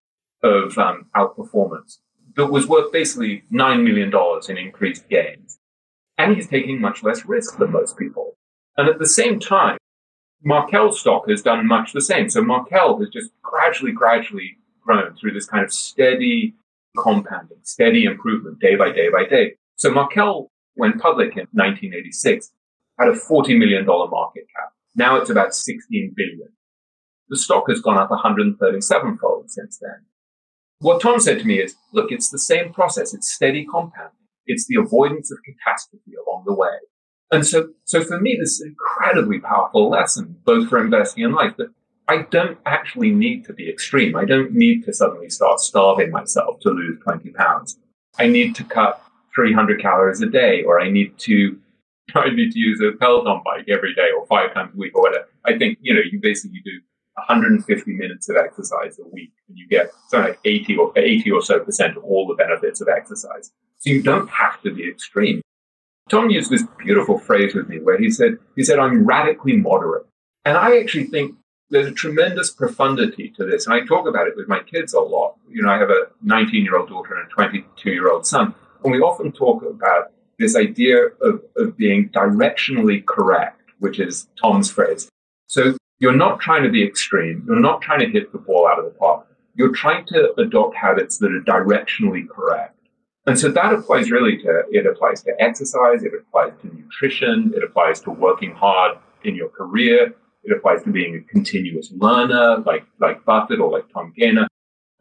of um, outperformance that was worth basically $9 million in increased gains. And he's taking much less risk than most people. And at the same time, Markel stock has done much the same. So Markel has just gradually, gradually grown through this kind of steady compounding, steady improvement day by day by day. So Markel went public in 1986, had a $40 million market cap. Now it's about 16 billion. The stock has gone up 137 fold since then. What Tom said to me is, look, it's the same process. It's steady compounding. It's the avoidance of catastrophe along the way. And so, so for me, this is an incredibly powerful lesson, both for investing and life, that I don't actually need to be extreme. I don't need to suddenly start starving myself to lose 20 pounds. I need to cut 300 calories a day, or I need to, I need to use a Peloton bike every day or five times a week or whatever. I think, you know, you basically do 150 minutes of exercise a week and you get something like 80 or 80 or so percent of all the benefits of exercise. So you don't have to be extreme. Tom used this beautiful phrase with me where he said, he said, I'm radically moderate. And I actually think there's a tremendous profundity to this. And I talk about it with my kids a lot. You know, I have a 19 year old daughter and a 22 year old son. And we often talk about this idea of, of being directionally correct, which is Tom's phrase. So you're not trying to be extreme. You're not trying to hit the ball out of the park. You're trying to adopt habits that are directionally correct. And so that applies really to, it applies to exercise, it applies to nutrition, it applies to working hard in your career, it applies to being a continuous learner like, like Buffett or like Tom Gaynor.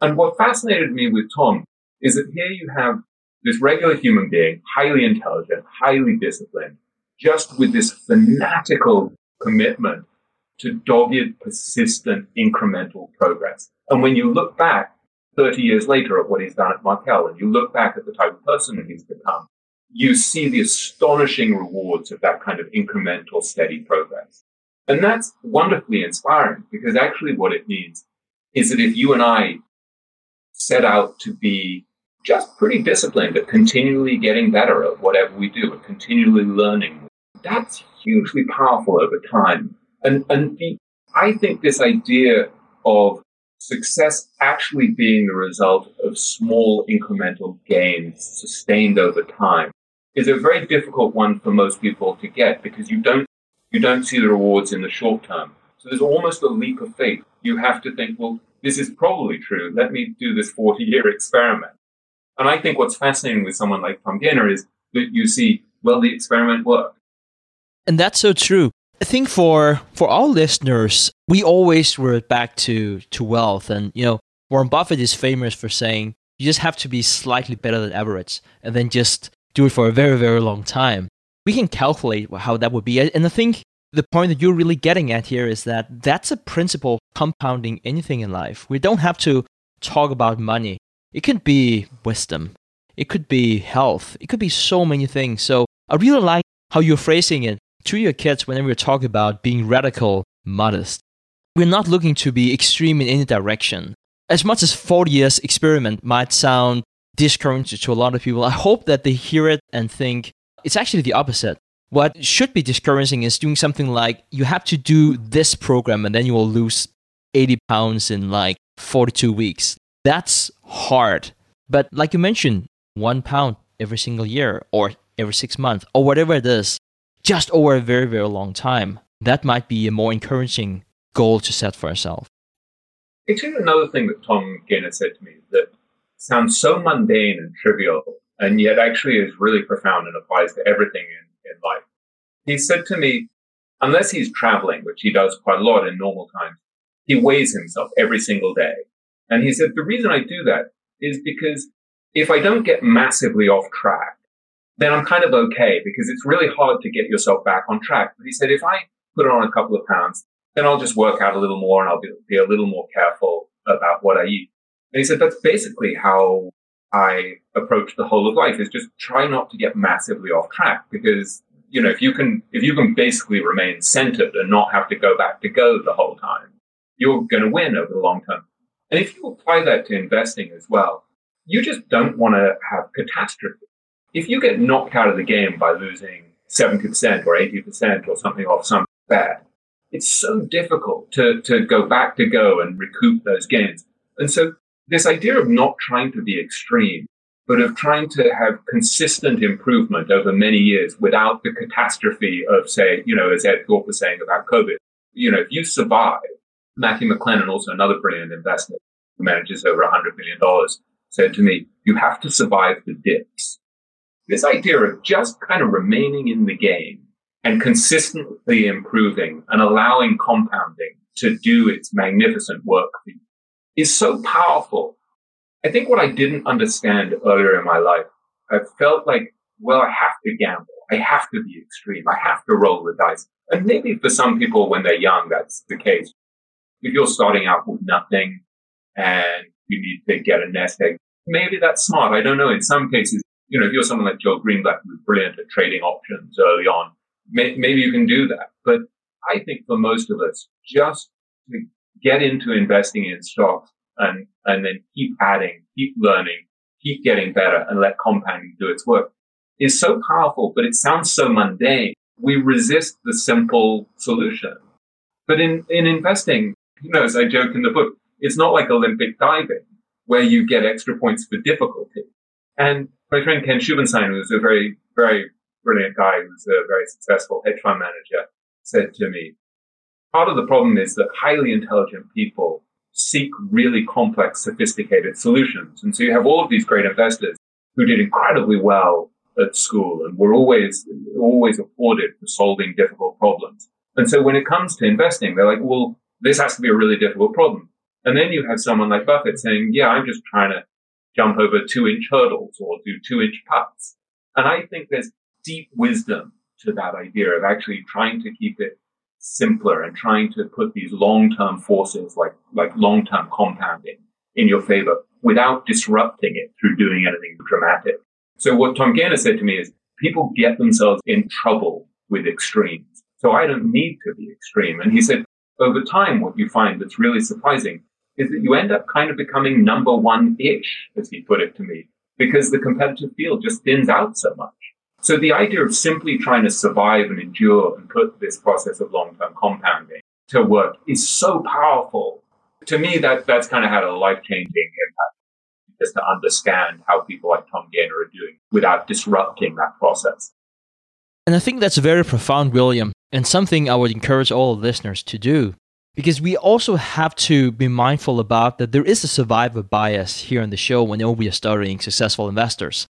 And what fascinated me with Tom is that here you have this regular human being, highly intelligent, highly disciplined, just with this fanatical commitment to dogged, persistent, incremental progress. And when you look back, 30 years later at what he's done at Markel and you look back at the type of person that he's become, you see the astonishing rewards of that kind of incremental, steady progress. And that's wonderfully inspiring because actually what it means is that if you and I set out to be just pretty disciplined at continually getting better at whatever we do and continually learning, that's hugely powerful over time. And, and the, I think this idea of success actually being the result of small incremental gains sustained over time is a very difficult one for most people to get because you don't you don't see the rewards in the short term. So there's almost a leap of faith. You have to think, well, this is probably true. Let me do this 40 year experiment. And I think what's fascinating with someone like Tom Gaynor is that you see, well, the experiment worked. And that's so true. I think for for all listeners, we always were back to to wealth, and you know Warren Buffett is famous for saying you just have to be slightly better than average, and then just do it for a very very long time. We can calculate how that would be, and I think the point that you're really getting at here is that that's a principle compounding anything in life. We don't have to talk about money. It could be wisdom. It could be health. It could be so many things. So I really like how you're phrasing it to your kids whenever you talk about being radical, modest. We're not looking to be extreme in any direction. As much as 40 years experiment might sound discouraging to a lot of people, I hope that they hear it and think it's actually the opposite. What should be discouraging is doing something like you have to do this program and then you will lose 80 pounds in like 42 weeks. That's hard. But like you mentioned, one pound every single year or every six months or whatever it is, just over a very, very long time. That might be a more encouraging goal to set for ourselves. Actually, another thing that Tom Gaynor said to me that sounds so mundane and trivial, and yet actually is really profound and applies to everything in, in life. He said to me, unless he's traveling, which he does quite a lot in normal times, he weighs himself every single day. And he said, the reason I do that is because if I don't get massively off track, then I'm kind of okay because it's really hard to get yourself back on track. But he said, if I put on a couple of pounds, then I'll just work out a little more and I'll be, be a little more careful about what I eat. And he said, that's basically how I approach the whole of life is just try not to get massively off track because, you know, if you can, if you can basically remain centered and not have to go back to go the whole time, you're going to win over the long term. And if you apply that to investing as well, you just don't want to have catastrophe if you get knocked out of the game by losing 70% or 80% or something off some bet, it's so difficult to, to go back to go and recoup those gains. And so this idea of not trying to be extreme, but of trying to have consistent improvement over many years without the catastrophe of, say, you know, as Ed Thorp was saying about COVID, you know, if you survive, Matthew McLennan, also another brilliant investor who manages over $100 billion, said to me, you have to survive the dips. This idea of just kind of remaining in the game and consistently improving and allowing compounding to do its magnificent work is so powerful. I think what I didn't understand earlier in my life, I felt like, well, I have to gamble. I have to be extreme. I have to roll the dice. And maybe for some people when they're young, that's the case. If you're starting out with nothing and you need to get a nest egg, maybe that's smart. I don't know. In some cases, you know, if you're someone like Joel Greenblatt who's brilliant at trading options early on, may, maybe you can do that. But I think for most of us, just to get into investing in stocks and, and then keep adding, keep learning, keep getting better and let compounding do its work is so powerful, but it sounds so mundane. We resist the simple solution. But in, in investing, you know, as I joke in the book, it's not like Olympic diving where you get extra points for difficulty. And my friend Ken Shubin Stein, who's a very, very brilliant guy who's a very successful hedge fund manager, said to me, part of the problem is that highly intelligent people seek really complex, sophisticated solutions. And so you have all of these great investors who did incredibly well at school and were always, always afforded for solving difficult problems. And so when it comes to investing, they're like, well, this has to be a really difficult problem. And then you have someone like Buffett saying, yeah, I'm just trying to jump over two inch hurdles or do two inch putts. And I think there's deep wisdom to that idea of actually trying to keep it simpler and trying to put these long-term forces like, like long-term compounding in your favor without disrupting it through doing anything dramatic. So what Tom Gaynor said to me is people get themselves in trouble with extremes. So I don't need to be extreme. And he said, over time, what you find that's really surprising is that you end up kind of becoming number one-ish, as he put it to me, because the competitive field just thins out so much. So the idea of simply trying to survive and endure and put this process of long-term compounding to work is so powerful. To me, that, that's kind of had a life-changing impact just to understand how people like Tom Gaynor are doing without disrupting that process. And I think that's very profound, William, and something I would encourage all listeners to do. Because we also have to be mindful about that there is a survivor bias here on the show whenever we are studying successful investors.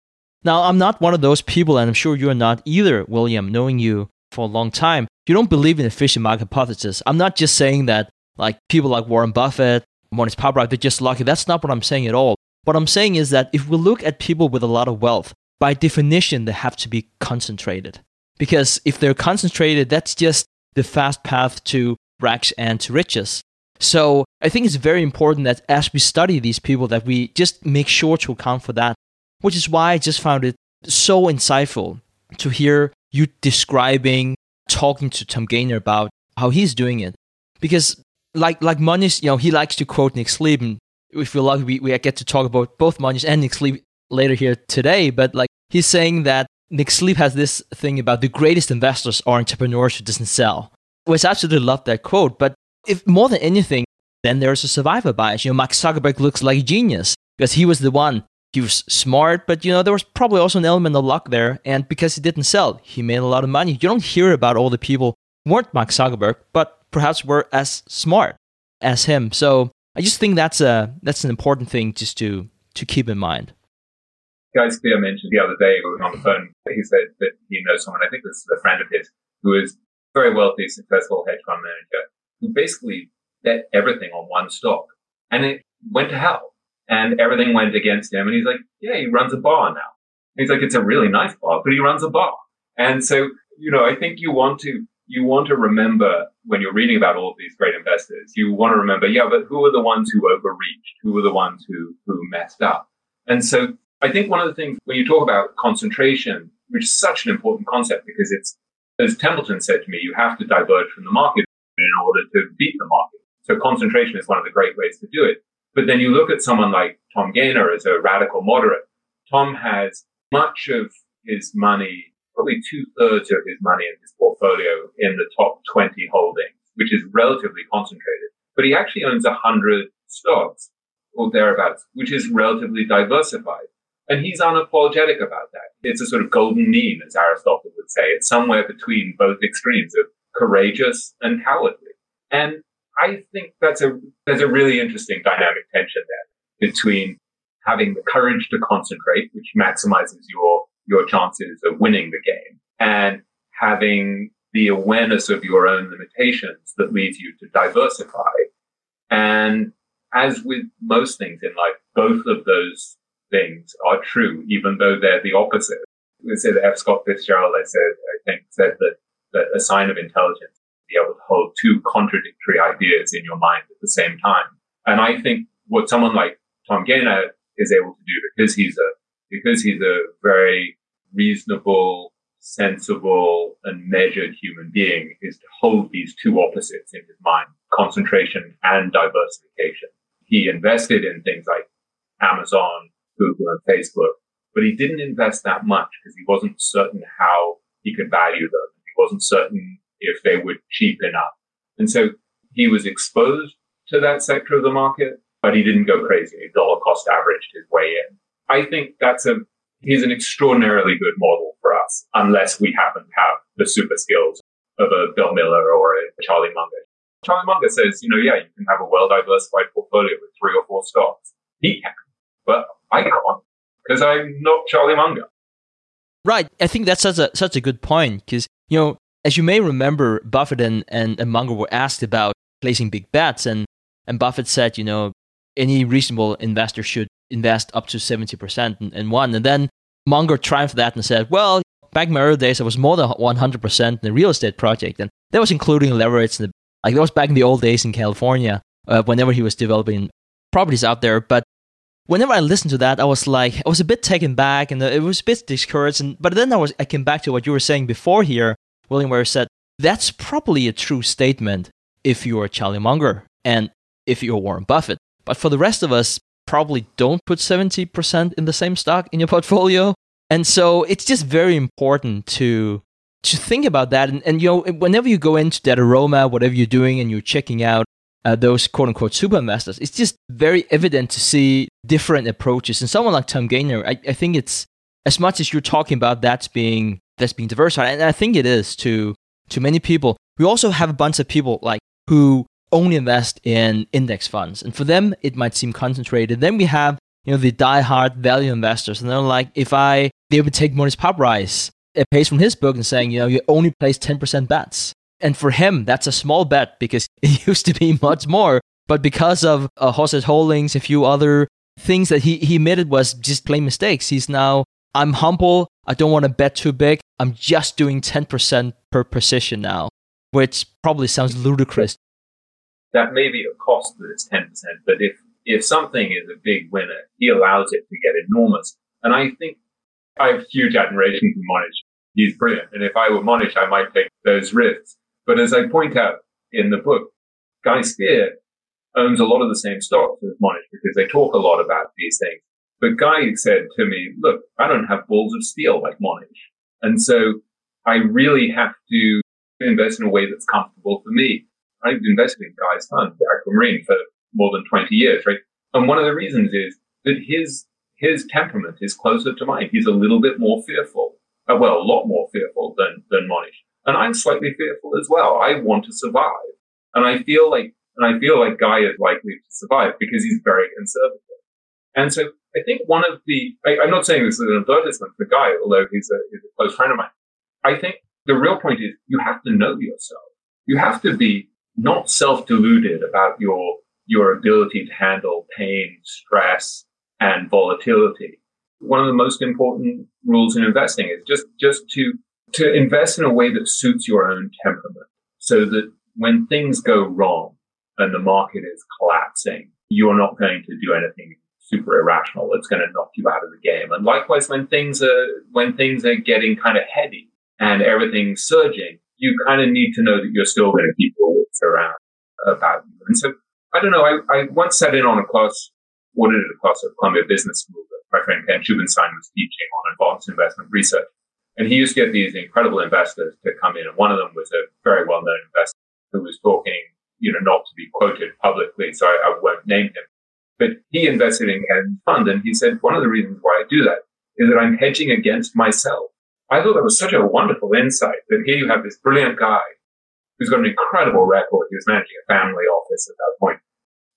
Now, I'm not one of those people, and I'm sure you're not either, William, knowing you for a long time. You don't believe in the efficient market hypothesis. I'm not just saying that like people like Warren Buffett, Mohnish Pabrai, they're just lucky. That's not what I'm saying at all. What I'm saying is that if we look at people with a lot of wealth, by definition, they have to be concentrated. Because if they're concentrated, that's just the fast path to rags and to riches. So I think it's very important that as we study these people, that we just make sure to account for that which is why I just found it so insightful to hear you describing, talking to Tom Gaynor about how he's doing it. Because like like Mohnish, you know, he likes to quote Nick Sleep, and if you like, we, we get to talk about both Mohnish and Nick Sleep later here today. But like he's saying that Nick Sleep has this thing about the greatest investors are entrepreneurs who doesn't sell. Which I absolutely love that quote. But if more than anything, then there's a survivor bias. You know, Mark Zuckerberg looks like a genius because he was the one he was smart, but you know there was probably also an element of luck there. And because he didn't sell, he made a lot of money. You don't hear about all the people weren't Mark Zuckerberg, but perhaps were as smart as him. So I just think that's a that's an important thing just to to keep in mind. Guy Spier mentioned the other day we were on the phone. He said that he knows someone. I think this is a friend of his who is very wealthy, successful hedge fund manager who basically bet everything on one stock, and it went to hell and everything went against him. And he's like, yeah, he runs a bar now. And he's like, it's a really nice bar, but he runs a bar. And so, you know, I think you want to, you want to remember when you're reading about all of these great investors, you want to remember, yeah, but who are the ones who overreached? Who are the ones who, who messed up? And so I think one of the things when you talk about concentration, which is such an important concept because it's, as Templeton said to me, you have to diverge from the market in order to beat the market. So concentration is one of the great ways to do it. But then you look at someone like Tom Gaynor as a radical moderate. Tom has much of his money, probably two thirds of his money in his portfolio in the top 20 holdings, which is relatively concentrated. But he actually owns a hundred stocks or thereabouts, which is relatively diversified. And he's unapologetic about that. It's a sort of golden mean, as Aristotle would say. It's somewhere between both extremes of courageous and cowardly. And I think that's a, there's a really interesting dynamic tension there between having the courage to concentrate, which maximizes your, your chances of winning the game and having the awareness of your own limitations that leads you to diversify. And as with most things in life, both of those things are true, even though they're the opposite. They said F. Scott Fitzgerald, I said, I think, said that, that a sign of intelligence is to be able to hold two contradictory ideas in your mind at the same time. And I think what someone like Tom Gaynor is able to do because he's a, because he's a very reasonable, sensible and measured human being is to hold these two opposites in his mind, concentration and diversification. He invested in things like Amazon, Google and Facebook, but he didn't invest that much because he wasn't certain how he could value them. He wasn't certain if they were cheap enough. And so he was exposed to that sector of the market, but he didn't go crazy. He dollar cost averaged his way in. I think that's a, he's an extraordinarily good model for us, unless we happen to have the super skills of a Bill Miller or a Charlie Munger. Charlie Munger says, you know, yeah, you can have a well diversified portfolio with three or four stocks. He can, but I can't because I'm not Charlie Munger. Right. I think that's such a such a good point because you know, as you may remember, Buffett and, and, and Munger were asked about placing big bets, and and Buffett said, you know, any reasonable investor should invest up to seventy percent in one, and then Munger triumphed that and said, well, back in my early days, I was more than one hundred percent in a real estate project, and that was including leverage. And like that was back in the old days in California, uh, whenever he was developing properties out there. But whenever I listened to that, I was like, I was a bit taken back and uh, it was a bit discouraged. And, but then I was, I came back to what you were saying before here, William, where said that's probably a true statement if you're Charlie Munger and if you're Warren Buffett. But for the rest of us, probably don't put 70% in the same stock in your portfolio. And so it's just very important to to think about that. And, and you know, whenever you go into that aroma, whatever you're doing, and you're checking out uh, those quote unquote super investors, it's just very evident to see different approaches. And someone like Tom Gaynor, I, I think it's as much as you're talking about that's being that's being diversified, and I think it is to to many people. We also have a bunch of people like who only invest in index funds, and for them it might seem concentrated. Then we have you know the die-hard value investors, and they're like, if I they would take Mohnish Pabrai a page from his book and saying, you know, you only place 10% bets. And for him, that's a small bet because it used to be much more. But because of uh, Holdings, a few other things that he, he admitted was just plain mistakes, he's now, I'm humble. I don't want to bet too big. I'm just doing 10% per position now, which probably sounds ludicrous. That may be a cost that it's 10%, but if, if something is a big winner, he allows it to get enormous. And I think I have huge admiration for Mohnish. He's brilliant. And if I were Mohnish, I might take those risks. But as I point out in the book, Guy Spier owns a lot of the same stocks as Mohnish because they talk a lot about these things. But Guy said to me, look, I don't have balls of steel like Mohnish. And so I really have to invest in a way that's comfortable for me. I've invested in Guy's fund, Aquamarine, for more than 20 years, right? And one of the reasons is that his, his temperament is closer to mine. He's a little bit more fearful. Uh, well, a lot more fearful than, than Mohnish. And I'm slightly fearful as well. I want to survive. And I feel like, and I feel like Guy is likely to survive because he's very conservative. And so I think one of the, I, am not saying this is an advertisement for Guy, although he's a, he's a close friend of mine. I think the real point is you have to know yourself. You have to be not self-deluded about your, your ability to handle pain, stress, and volatility. One of the most important rules in investing is just, just to to invest in a way that suits your own temperament so that when things go wrong and the market is collapsing, you're not going to do anything super irrational that's going to knock you out of the game. And likewise, when things are, when things are getting kind of heady and everything's surging, you kind of need to know that you're still going to keep your wits around about you. And so, I don't know, I, I once sat in on a class, audited a class at Columbia Business School that my friend Ken Shubin Stein was teaching on advanced investment research. And he used to get these incredible investors to come in. And one of them was a very well known investor who was talking, you know, not to be quoted publicly. So I, I won't name him. But he invested in Ken Fund. And he said, one of the reasons why I do that is that I'm hedging against myself. I thought that was such a wonderful insight that here you have this brilliant guy who's got an incredible record. He was managing a family office at that point.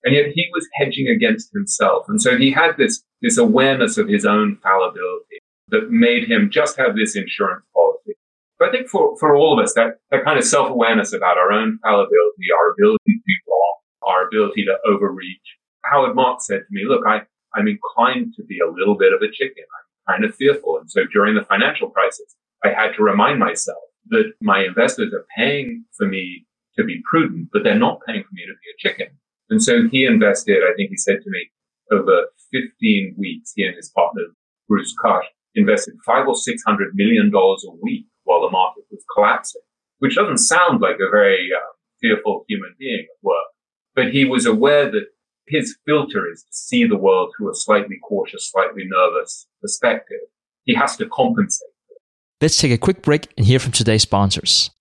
And yet he was hedging against himself. And so he had this, this awareness of his own fallibility that made him just have this insurance policy. But I think for, for all of us, that, that kind of self-awareness about our own fallibility, our ability to do wrong, our ability to overreach. Howard Marks said to me, look, I, I'm inclined to be a little bit of a chicken. I'm kind of fearful. And so during the financial crisis, I had to remind myself that my investors are paying for me to be prudent, but they're not paying for me to be a chicken. And so he invested, I think he said to me, over 15 weeks, he and his partner, Bruce Karsh, invested five or six hundred million dollars a week while the market was collapsing, which doesn't sound like a very uh, fearful human being at work. But he was aware that his filter is to see the world through a slightly cautious, slightly nervous perspective. He has to compensate. Let's take a quick break and hear from today's sponsors.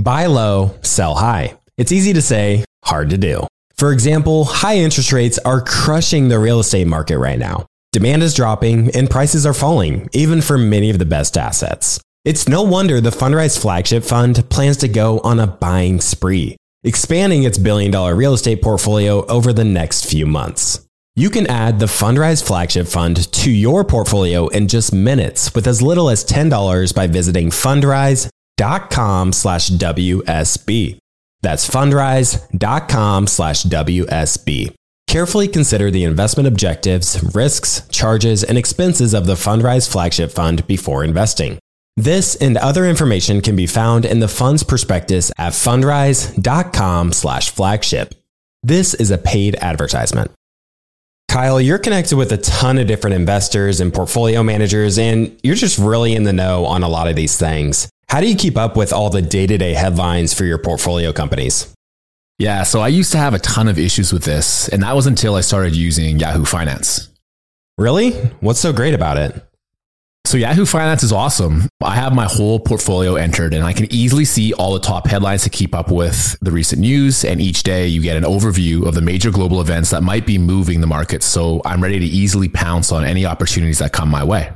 Buy low, sell high. It's easy to say, hard to do. For example, high interest rates are crushing the real estate market right now. Demand is dropping and prices are falling, even for many of the best assets. It's no wonder the Fundrise flagship fund plans to go on a buying spree, expanding its billion dollar real estate portfolio over the next few months. You can add the Fundrise flagship fund to your portfolio in just minutes with as little as $10 by visiting fundrise.com slash WSB. That's fundrise.com slash WSB. Carefully consider the investment objectives, risks, charges, and expenses of the Fundrise flagship fund before investing. This and other information can be found in the fund's prospectus at fundrise.com slash flagship. This is a paid advertisement. Kyle, you're connected with a ton of different investors and portfolio managers, and you're just really in the know on a lot of these things. How do you keep up with all the day to day headlines for your portfolio companies? Yeah, so I used to have a ton of issues with this, and that was until I started using Yahoo Finance. Really? What's so great about it? So Yahoo Finance is awesome. I have my whole portfolio entered and I can easily see all the top headlines to keep up with the recent news. And each day you get an overview of the major global events that might be moving the market. So I'm ready to easily pounce on any opportunities that come my way.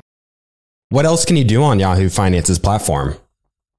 What else can you do on Yahoo Finance's platform?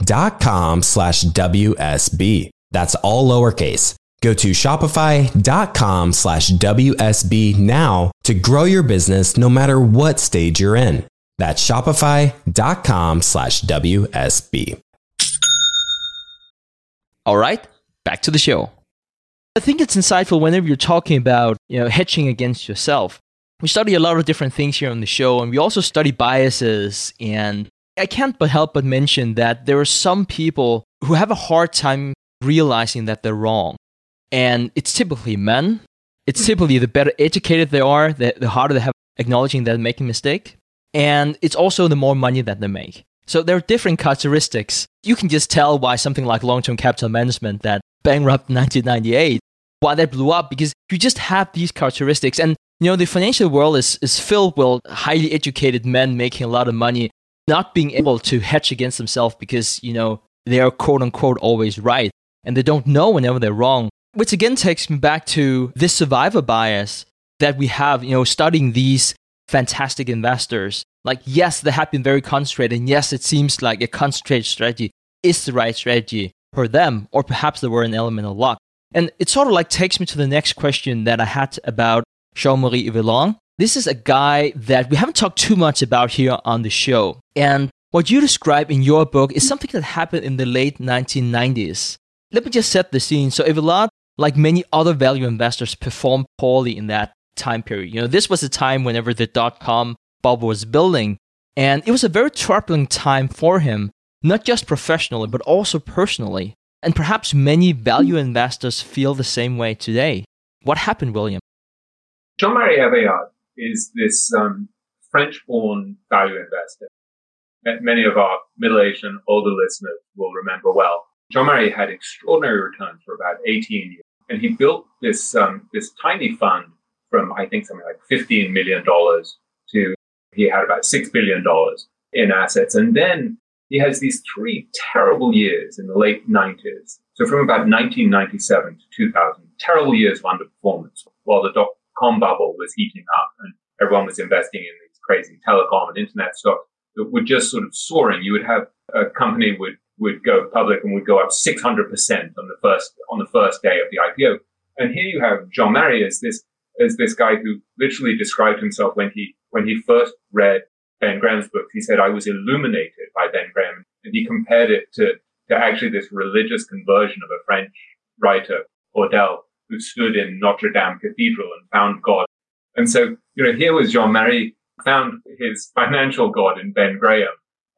shopify.com slash WSB. That's all lowercase. Go to shopify.com slash WSB now to grow your business no matter what stage you're in. That's shopify.com slash WSB. All right, back to the show. I think it's insightful whenever you're talking about, you know, hedging against yourself we study a lot of different things here on the show, and we also study biases. And I can't but help but mention that there are some people who have a hard time realizing that they're wrong. And it's typically men. It's typically the better educated they are, the, the harder they have acknowledging they're making a mistake. And it's also the more money that they make. So there are different characteristics. You can just tell why something like long-term capital management that bankrupt 1998, why that blew up because you just have these characteristics. And you know, the financial world is, is filled with highly educated men making a lot of money, not being able to hedge against themselves because, you know, they are quote unquote always right. And they don't know whenever they're wrong. Which again takes me back to this survivor bias that we have, you know, studying these fantastic investors. Like, yes, they have been very concentrated. And yes, it seems like a concentrated strategy is the right strategy for them, or perhaps there were an element of luck. And it sort of like takes me to the next question that I had about Jean-Marie Eveillard. This is a guy that we haven't talked too much about here on the show. And what you describe in your book is something that happened in the late 1990s. Let me just set the scene. So Eveillard, like many other value investors, performed poorly in that time period. You know, this was a time whenever the dot-com bubble was building. And it was a very troubling time for him, not just professionally, but also personally. And perhaps many value investors feel the same way today. What happened, William? Jean-Marie Eveillard is this um, French-born value investor that many of our middle-aged and older listeners will remember well. Jean-Marie had extraordinary returns for about 18 years, and he built this um, this tiny fund from I think something like 15 million dollars to he had about six billion dollars in assets, and then he has these three terrible years in the late 90s. So from about 1997 to 2000, terrible years of underperformance while the com bubble was heating up and everyone was investing in these crazy telecom and internet stocks that were just sort of soaring. You would have a company would, would go public and would go up 600% on the first, on the first day of the IPO. And here you have Jean-Marie as this, as this guy who literally described himself when he, when he first read Ben Graham's book. He said, I was illuminated by Ben Graham. And he compared it to, to actually this religious conversion of a French writer, Claudel, who stood in Notre Dame Cathedral and found God. And so, you know, here was Jean-Marie found his financial God in Ben Graham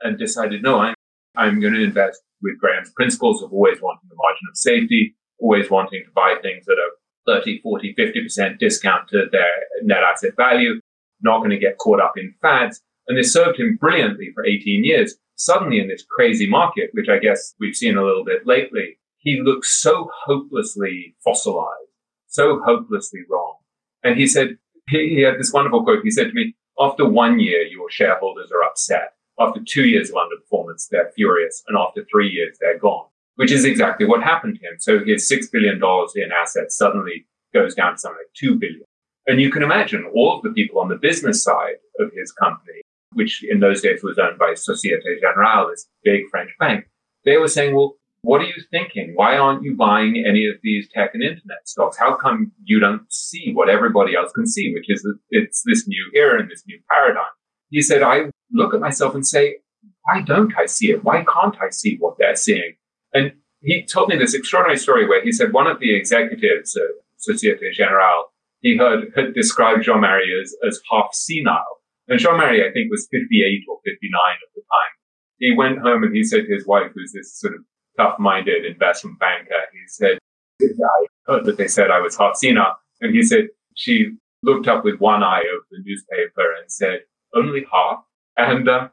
and decided, no, I'm, I'm going to invest with Graham's principles of always wanting the margin of safety, always wanting to buy things at a 30, 40, 50% discount to their net asset value, not going to get caught up in fads. And this served him brilliantly for 18 years. Suddenly in this crazy market, which I guess we've seen a little bit lately, he looks so hopelessly fossilized, so hopelessly wrong. And he said, he, he had this wonderful quote. He said to me, after one year, your shareholders are upset. After two years of underperformance, they're furious. And after three years, they're gone, which is exactly what happened to him. So his $6 billion in assets suddenly goes down to something like 2 billion. And you can imagine all of the people on the business side of his company, which in those days was owned by Societe Generale, this big French bank, they were saying, well, what are you thinking? Why aren't you buying any of these tech and internet stocks? How come you don't see what everybody else can see, which is that it's this new era and this new paradigm? He said, I look at myself and say, why don't I see it? Why can't I see what they're seeing? And he told me this extraordinary story where he said one of the executives uh, of Societe Generale, he heard, had described Jean-Marie as, as half senile. And Jean-Marie, I think, was 58 or 59 at the time. He went home and he said to his wife, who's this sort of tough-minded investment banker. He said, I heard that they said I was senile. And he said, she looked up with one eye of the newspaper and said, only half. And uh,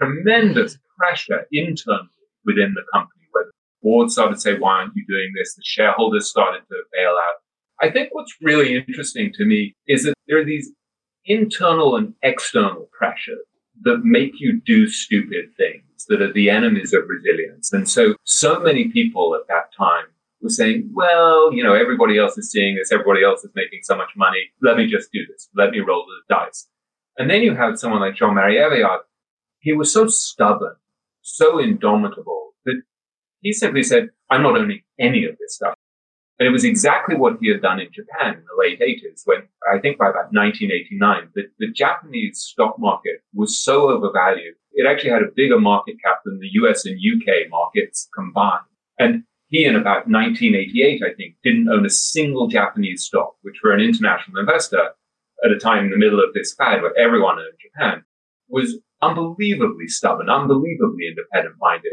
tremendous pressure internally within the company, where the board started to say, why aren't you doing this? The shareholders started to bail out. I think what's really interesting to me is that there are these internal and external pressures that make you do stupid things that are the enemies of resilience. And so, so many people at that time were saying, well, you know, everybody else is seeing this. Everybody else is making so much money. Let me just do this. Let me roll the dice. And then you have someone like Jean-Marie Eveillard. He was so stubborn, so indomitable that he simply said, I'm not owning any of this stuff. And it was exactly what he had done in Japan in the late 80s when I think by about 1989, the, the Japanese stock market was so overvalued. It actually had a bigger market cap than the US and UK markets combined. And he in about 1988, I think, didn't own a single Japanese stock, which for an international investor at a time in the middle of this fad where everyone owned Japan was unbelievably stubborn, unbelievably independent minded.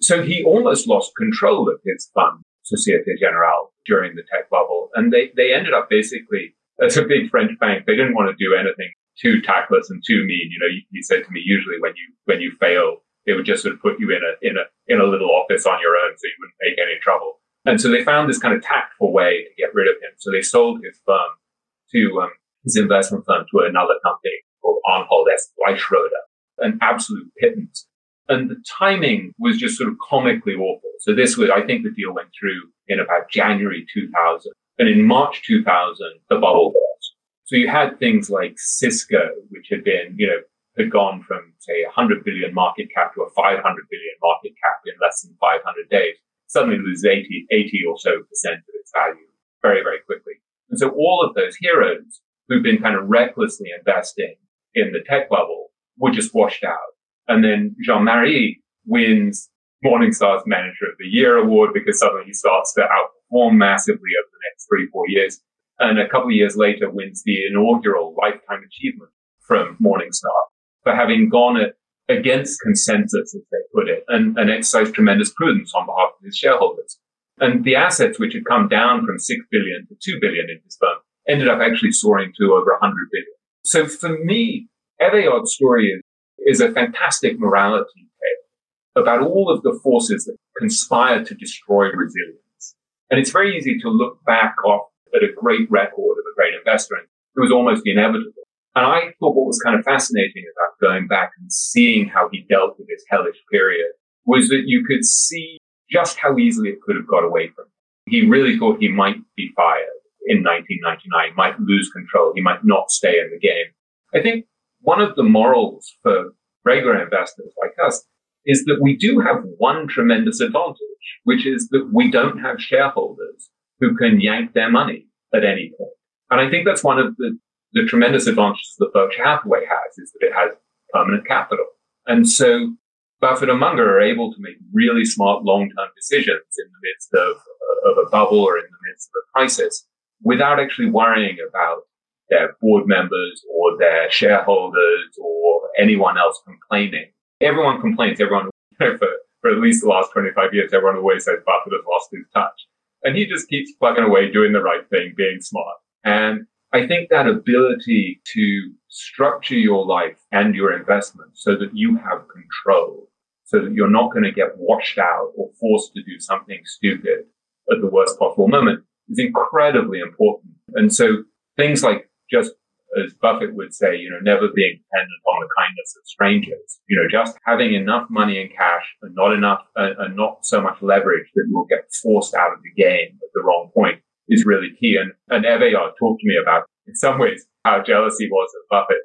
So he almost lost control of his fund Societe Generale during the tech bubble. And they, they ended up basically, as a big French bank, they didn't want to do anything too tactless and too mean. You know, you said to me, usually when you, when you fail They would just sort of put you in a, in a, in a little office on your own so you wouldn't make any trouble. And so they found this kind of tactful way to get rid of him. So they sold his firm to um, his investment firm to another company called Arnhold S. Bleichroeder, an absolute pittance. And the timing was just sort of comically awful. So this was, I think the deal went through in about January 2000. And in March 2000, the bubble burst. So you had things like Cisco, which had been, you know, had gone from say 100 billion market cap to a 500 billion market cap in less than 500 days. Suddenly loses 80, 80 or so percent of its value very, very quickly. And so all of those heroes who've been kind of recklessly investing in the tech bubble were just washed out. And then Jean-Marie wins Morningstar's Manager of the Year award because suddenly he starts to outperform massively over the next three, four years. And a couple of years later wins the inaugural lifetime achievement from Morningstar for having gone it against consensus, as they put it, and, and exercised tremendous prudence on behalf of his shareholders. And the assets, which had come down from 6 billion to 2 billion in his firm, ended up actually soaring to over 100 billion. So for me, Eveillard's story is, is a fantastic morality tale about all of the forces that conspire to destroy resilience. And it's very easy to look back off at a great record of a great investor and it was almost inevitable. And I thought what was kind of fascinating about going back and seeing how he dealt with this hellish period was that you could see just how easily it could have got away from him. He really thought he might be fired in 1999, might lose control. He might not stay in the game. I think one of the morals for regular investors like us is that we do have one tremendous advantage, which is that we don't have shareholders who can yank their money at any point. And I think that's one of the the tremendous advantages that Berkshire Hathaway has is that it has permanent capital. And so Buffett and Munger are able to make really smart long-term decisions in the midst of, of a bubble or in the midst of a crisis without actually worrying about their board members or their shareholders or anyone else complaining. Everyone complains. Everyone, for, for at least the last 25 years, everyone always says Buffett has lost his touch. And he just keeps plugging away, doing the right thing, being smart. And I think that ability to structure your life and your investment so that you have control, so that you're not going to get washed out or forced to do something stupid at the worst possible moment is incredibly important. And so things like just as Buffett would say, you know, never being dependent on the kindness of strangers, you know, just having enough money in cash and not enough uh, and not so much leverage that you'll get forced out of the game at the wrong point is really key. And, and Eveillard talked to me about, in some ways, how jealousy was of Buffett.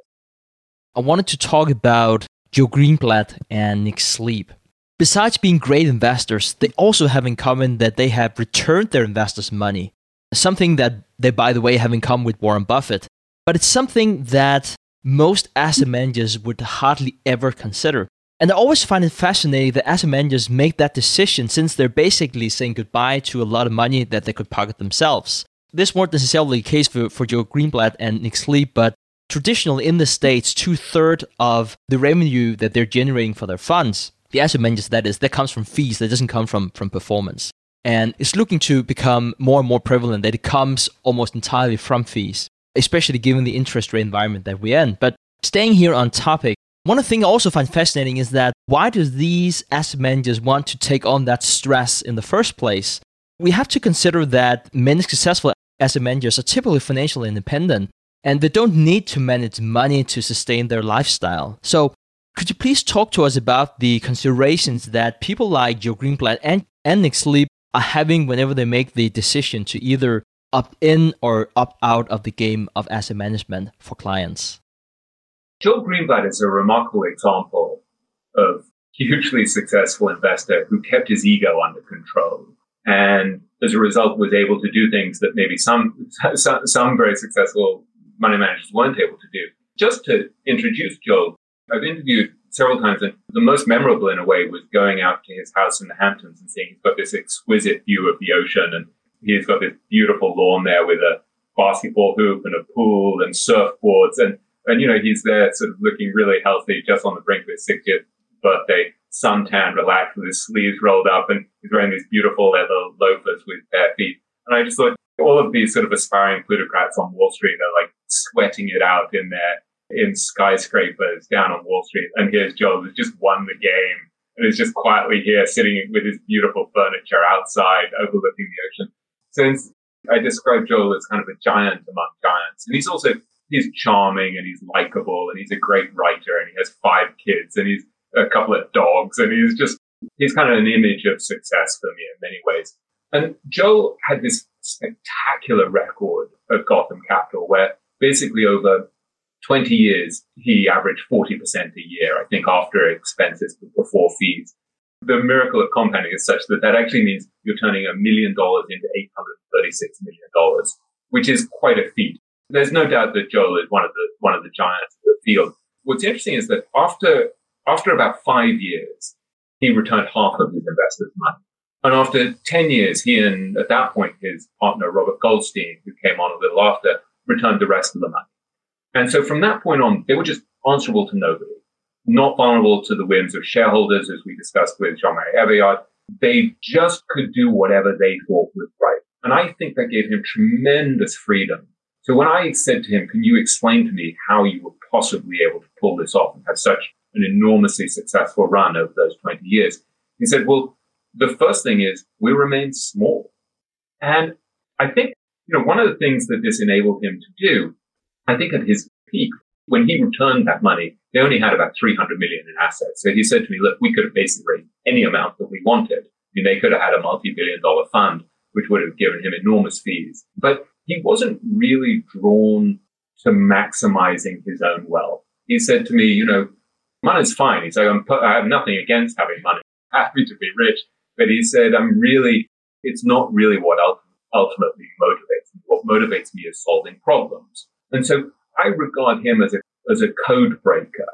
I wanted to talk about Joel Greenblatt and Nick Sleep. Besides being great investors, they also have in common that they have returned their investors' money. Something that they, by the way, have in common with Warren Buffett. But it's something that most asset managers would hardly ever consider. And I always find it fascinating that asset managers make that decision since they're basically saying goodbye to a lot of money that they could pocket themselves. This weren't necessarily the case for, for Joel Greenblatt and Nick Sleep, but traditionally in the States, two thirds of the revenue that they're generating for their funds, the asset managers that is, that comes from fees, that doesn't come from, from performance. And it's looking to become more and more prevalent that it comes almost entirely from fees, especially given the interest rate environment that we're in. But staying here on topic, one thing I also find fascinating is that why do these asset managers want to take on that stress in the first place? We have to consider that many successful asset managers are typically financially independent and they don't need to manage money to sustain their lifestyle. So, could you please talk to us about the considerations that people like Joel Greenblatt and, and Nick Sleep are having whenever they make the decision to either opt in or opt out of the game of asset management for clients? Joel Greenblatt is a remarkable example of hugely successful investor who kept his ego under control and as a result was able to do things that maybe some, some, some very successful money managers weren't able to do. Just to introduce Joel, I've interviewed several times and the most memorable in a way was going out to his house in the Hamptons and seeing he's got this exquisite view of the ocean and he's got this beautiful lawn there with a basketball hoop and a pool and surfboards and and, you know, he's there sort of looking really healthy just on the brink of his 60th birthday, suntan, relaxed with his sleeves rolled up and he's wearing these beautiful leather loafers with bare feet. And I just thought all of these sort of aspiring plutocrats on Wall Street are like sweating it out in their, in skyscrapers down on Wall Street. And here's Joel who's just won the game and is just quietly here sitting with his beautiful furniture outside overlooking the ocean. Since I describe Joel as kind of a giant among giants, and he's also he's charming and he's likable and he's a great writer and he has five kids and he's a couple of dogs and he's just he's kind of an image of success for me in many ways. And Joel had this spectacular record of Gotham Capital where basically over 20 years, he averaged 40% a year, I think, after expenses before fees. The miracle of compounding is such that that actually means you're turning a million dollars into $836 million, which is quite a feat. There's no doubt that Joel is one of the, one of the giants of the field. What's interesting is that after, after about five years, he returned half of his investors' money. And after 10 years, he and at that point, his partner, Robert Goldstein, who came on a little after, returned the rest of the money. And so from that point on, they were just answerable to nobody, not vulnerable to the whims of shareholders, as we discussed with Jean-Marie Eveillard. They just could do whatever they thought was right. And I think that gave him tremendous freedom. So when I said to him, can you explain to me how you were possibly able to pull this off and have such an enormously successful run over those 20 years? He said, well, the first thing is we remain small. And I think, you know, one of the things that this enabled him to do I think at his peak, when he returned that money, they only had about 300 million in assets. So he said to me, look, we could have basically raised any amount that we wanted. I mean, they could have had a multi-billion dollar fund, which would have given him enormous fees, but he wasn't really drawn to maximizing his own wealth. He said to me, you know, money's fine. He said, I have nothing against having money. I'm happy to be rich. But he said, I'm really, it's not really what ultimately motivates me. What motivates me is solving problems. And so I regard him as a, as a code breaker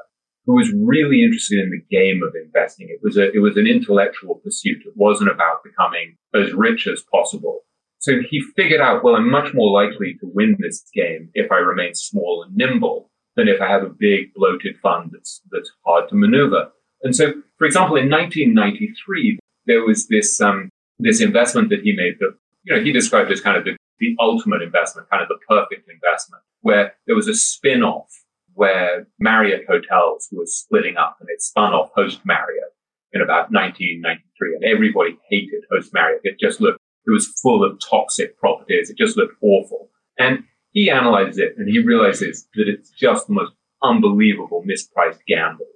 who was really interested in the game of investing. It was a, it was an intellectual pursuit. It wasn't about becoming as rich as possible. So he figured out, well, I'm much more likely to win this game if I remain small and nimble than if I have a big bloated fund that's, that's hard to maneuver. And so, for example, in 1993, there was this, um, this investment that he made that, you know, he described as kind of the the ultimate investment, kind of the perfect investment, where there was a spin off where Marriott Hotels was splitting up and it spun off Host Marriott in about 1993. And everybody hated Host Marriott. It just looked, it was full of toxic properties. It just looked awful. And he analyzes it and he realizes that it's just the most unbelievable mispriced gamble.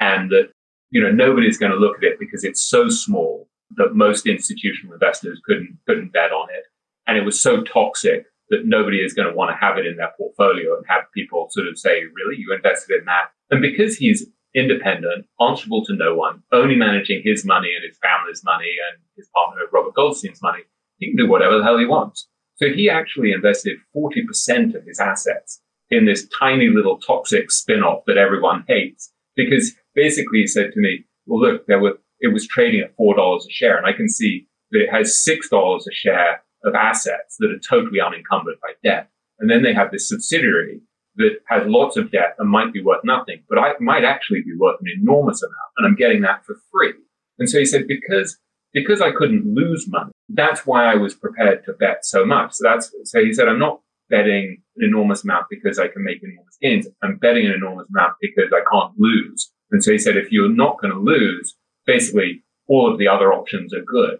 And that, you know, nobody's going to look at it because it's so small that most institutional investors couldn't, couldn't bet on it and it was so toxic that nobody is going to want to have it in their portfolio and have people sort of say, really, you invested in that? And because he's independent, answerable to no one, only managing his money and his family's money and his partner Robert Goldstein's money, he can do whatever the hell he wants. So he actually invested 40% of his assets in this tiny little toxic spin-off that everyone hates because basically he said to me, well, look, there were, it was trading at $4 a share and I can see that it has $6 a share of assets that are totally unencumbered by debt. And then they have this subsidiary that has lots of debt and might be worth nothing, but I might actually be worth an enormous amount and I'm getting that for free. And so he said, because, because I couldn't lose money, that's why I was prepared to bet so much. So that's, so he said, I'm not betting an enormous amount because I can make enormous gains. I'm betting an enormous amount because I can't lose. And so he said, if you're not going to lose, basically all of the other options are good.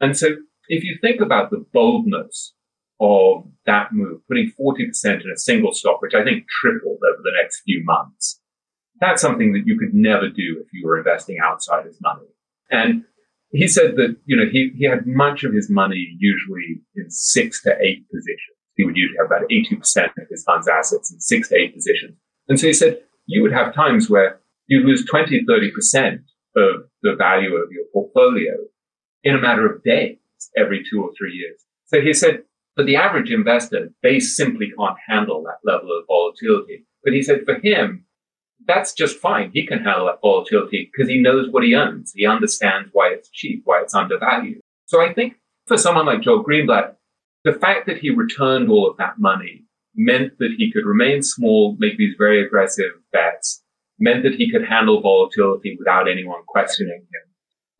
And so if you think about the boldness of that move, putting 40% in a single stock, which I think tripled over the next few months, that's something that you could never do if you were investing outside his money. And he said that, you know, he, he had much of his money usually in six to eight positions. He would usually have about 80% of his fund's assets in six to eight positions. And so he said, you would have times where you'd lose 20, 30% of the value of your portfolio in a matter of days every two or three years. So he said, for the average investor, they simply can't handle that level of volatility. But he said for him, that's just fine. He can handle that volatility because he knows what he owns. He understands why it's cheap, why it's undervalued. So I think for someone like Joel Greenblatt, the fact that he returned all of that money meant that he could remain small, make these very aggressive bets, meant that he could handle volatility without anyone questioning him.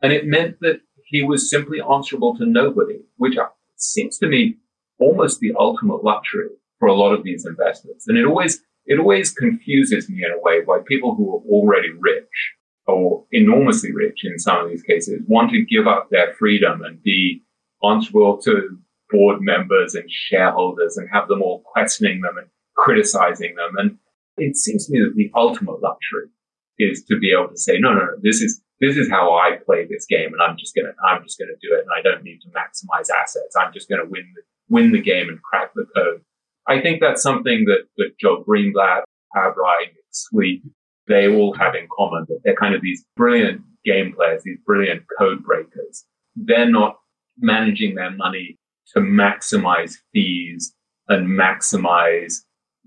And it meant that he was simply answerable to nobody, which seems to me almost the ultimate luxury for a lot of these investors. And it always, it always confuses me in a way why people who are already rich or enormously rich in some of these cases want to give up their freedom and be answerable to board members and shareholders and have them all questioning them and criticizing them. And it seems to me that the ultimate luxury is to be able to say, no, no, no, this is, this is how I play this game. And I'm just to, I'm just to do it. And I don't need to maximize assets. I'm just to win the, win the game and crack the code. I think that's something that, that Joel Greenblatt, Pabrai, Sleep, they all have in common that they're kind of these brilliant game players, these brilliant code breakers. They're not managing their money to maximize fees and maximize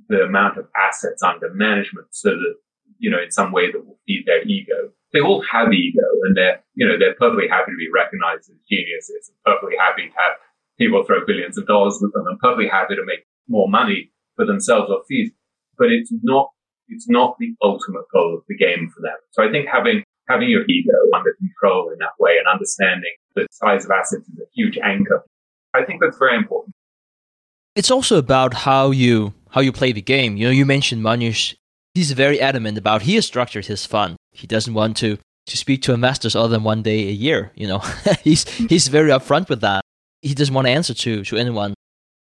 the amount of assets under management so that, you know, in some way that will feed their ego. They all have ego and they're, you know, they're perfectly happy to be recognized as geniuses and perfectly happy to have people throw billions of dollars at them and perfectly happy to make more money for themselves or fees. But it's not, it's not the ultimate goal of the game for them. So I think having, having your ego under control in that way and understanding the size of assets is a huge anchor. I think that's very important. It's also about how you how you play the game. You know, you mentioned Mohnish. He's very adamant about he has structured his fund. He doesn't want to to speak to investors other than one day a year. You know, he's he's very upfront with that. He doesn't want to answer to to anyone.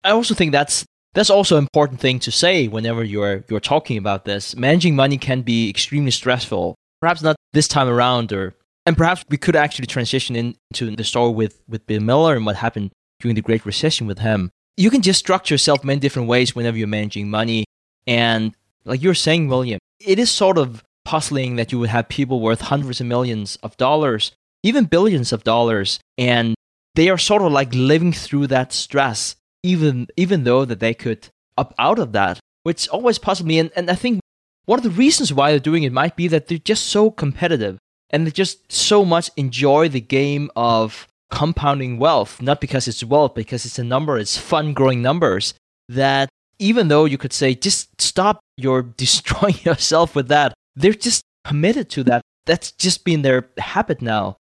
I also think that's that's also an important thing to say whenever you're you're talking about this. Managing money can be extremely stressful. Perhaps not this time around, or and perhaps we could actually transition into the story with with Bill Miller and what happened during the Great Recession with him. You can just structure yourself many different ways whenever you're managing money. And like you're saying, William, it is sort of puzzling that you would have people worth hundreds of millions of dollars, even billions of dollars, and they are sort of like living through that stress, even even though that they could up out of that, which always puzzles me. And, and I think one of the reasons why they're doing it might be that they're just so competitive and they just so much enjoy the game of compounding wealth, not because it's wealth, because it's a number, it's fun growing numbers, that even though you could say, just stop, you're destroying yourself with that, they're just committed to that. That's just been their habit now.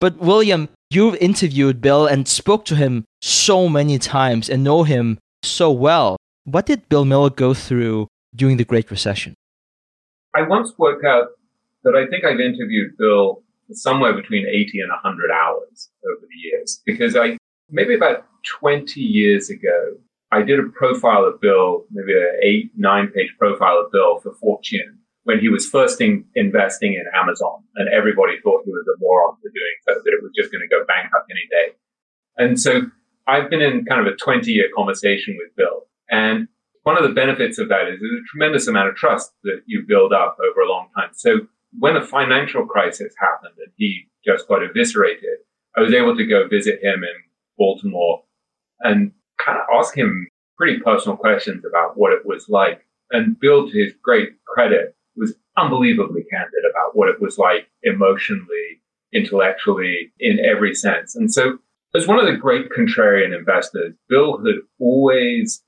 But William, you've interviewed Bill and spoke to him so many times and know him so well. What did Bill Miller go through during the Great Recession? I once worked out that I think I've interviewed Bill somewhere between 80 and 100 hours over the years because I, maybe about 20 years ago, I did a profile of Bill, maybe an eight, nine page profile of Bill for Fortune when he was first in, investing in Amazon and everybody thought he was a moron for doing so, that it was just going to go bankrupt any day. And so I've been in kind of a 20 year conversation with Bill. And one of the benefits of that is there's a tremendous amount of trust that you build up over a long time. So when a financial crisis happened and he just got eviscerated, I was able to go visit him in Baltimore and kind of ask him pretty personal questions about what it was like. And Bill, to his great credit, was unbelievably candid about what it was like emotionally, intellectually, in every sense. And so, as one of the great contrarian investors, Bill had always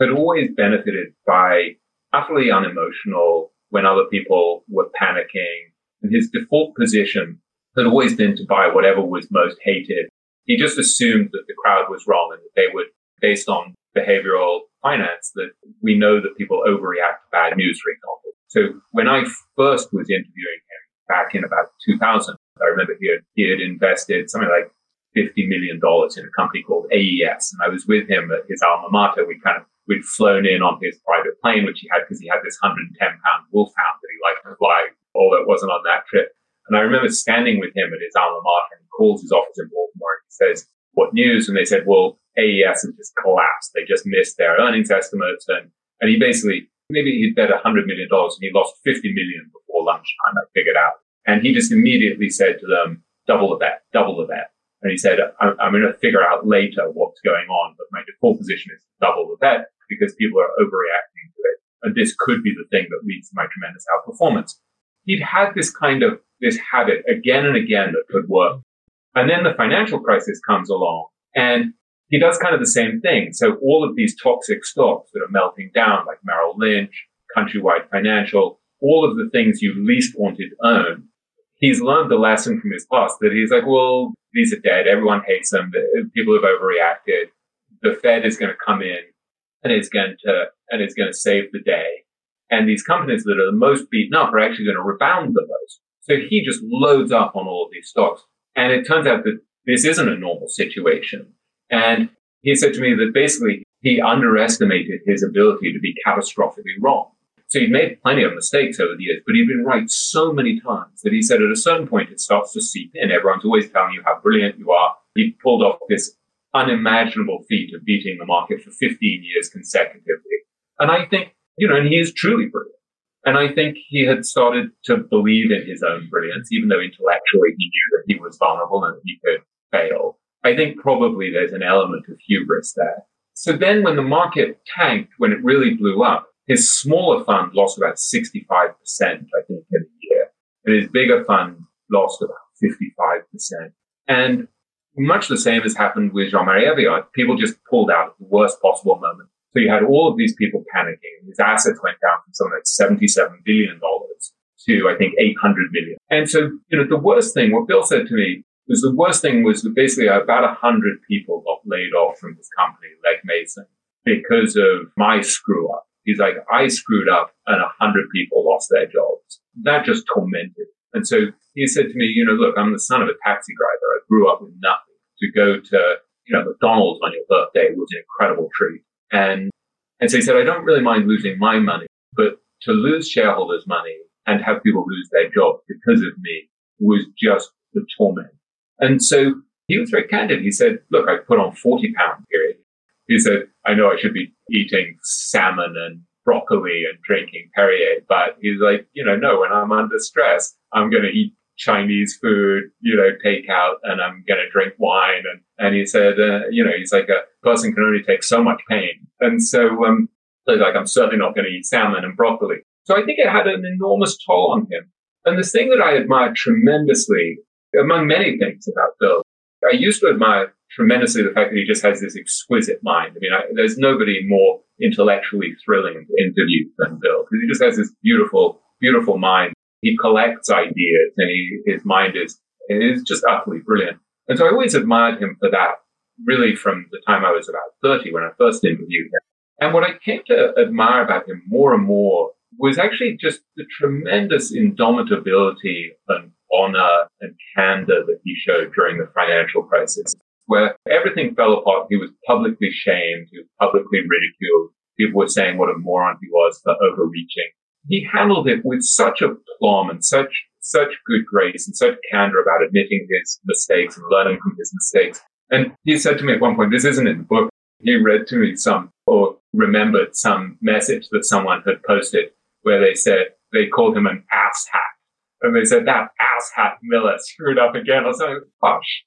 had always benefited by utterly unemotional when other people were panicking. And his default position had always been to buy whatever was most hated. He just assumed that the crowd was wrong and that they would, based on behavioral finance, that we know that people overreact to bad news, for example. So when I first was interviewing him back in about 2000, I remember he had, he had invested something like $50 million in a company called AES. And I was with him at his alma mater. We kind of we'd flown in on his private plane, which he had because he had this 110 pound wolfhound that he liked to fly, although it wasn't on that trip. And I remember standing with him at his alma mater and he calls his office in Baltimore and he says, what news? And they said, well, AES has just collapsed. They just missed their earnings estimates. And, and he basically, maybe he'd bet $100 million and he lost 50 million before lunchtime. I figured out. And he just immediately said to them, double the bet, double the bet. And he said, I'm, I'm going to figure out later what's going on, but my default position is double the bet because people are overreacting to it. And this could be the thing that leads to my tremendous outperformance. He'd had this kind of, this habit again and again that could work. And then the financial crisis comes along and he does kind of the same thing. So all of these toxic stocks that are melting down, like Merrill Lynch, Countrywide Financial, all of the things you least wanted to own, he's learned the lesson from his past that he's like, well, these are dead. Everyone hates them. People have overreacted. The Fed is going to come in and is going to and is going to save the day. And these companies that are the most beaten up are actually going to rebound the most. So he just loads up on all of these stocks. And it turns out that this isn't a normal situation. And he said to me that basically he underestimated his ability to be catastrophically wrong. So he'd made plenty of mistakes over the years, but he'd been right so many times that he said at a certain point it starts to seep in. Everyone's always telling you how brilliant you are. He pulled off this unimaginable feat of beating the market for 15 years consecutively. And I think, you know, and he is truly brilliant. And I think he had started to believe in his own brilliance, even though intellectually he knew that he was vulnerable and he could fail. I think probably there's an element of hubris there. So then when the market tanked, when it really blew up, his smaller fund lost about 65%, I think, in a year. And his bigger fund lost about 55%. And much the same has happened with Jean-Marie Eveillard. People just pulled out at the worst possible moment. So you had all of these people panicking. His assets went down from something like $77 billion to, I think, 800 million. And so, you know, the worst thing, what Bill said to me was the worst thing was that basically about a 100 people got laid off from his company, Legg Mason, because of my screw up. He's like, I screwed up and a 100 people lost their jobs. That just tormented. And so he said to me, you know, look, I'm the son of a taxi driver. I grew up with nothing. To go to, you know, McDonald's on your birthday was an incredible treat. And, and so he said, I don't really mind losing my money, but to lose shareholders' money and have people lose their jobs because of me was just the torment. And so he was very candid. He said, look, I put on 40 pound period. He said, I know I should be eating salmon and broccoli and drinking Perrier, but he's like, you know, no, when I'm under stress, I'm going to eat Chinese food, you know, takeout, and I'm going to drink wine. And, and he said, uh, you know, he's like, a person can only take so much pain. And so, um, like, I'm certainly not going to eat salmon and broccoli. So I think it had an enormous toll on him. And the thing that I admired tremendously, among many things about Bill, I used to admire tremendously the fact that he just has this exquisite mind. I mean, I, there's nobody more intellectually thrilling to interview than Bill because he just has this beautiful, beautiful mind he collects ideas and he, his mind is, is just utterly brilliant. And so I always admired him for that, really from the time I was about 30 when I first interviewed him. And what I came to admire about him more and more was actually just the tremendous indomitability and honor and candor that he showed during the financial crisis, where everything fell apart. He was publicly shamed. He was publicly ridiculed. People were saying what a moron he was for overreaching he handled it with such a plum and such such good grace and such candor about admitting his mistakes and learning from his mistakes. And he said to me at one point, this isn't in the book. He read to me some or remembered some message that someone had posted where they said they called him an ass hat. And they said that ass hat Miller screwed up again or something. Gosh.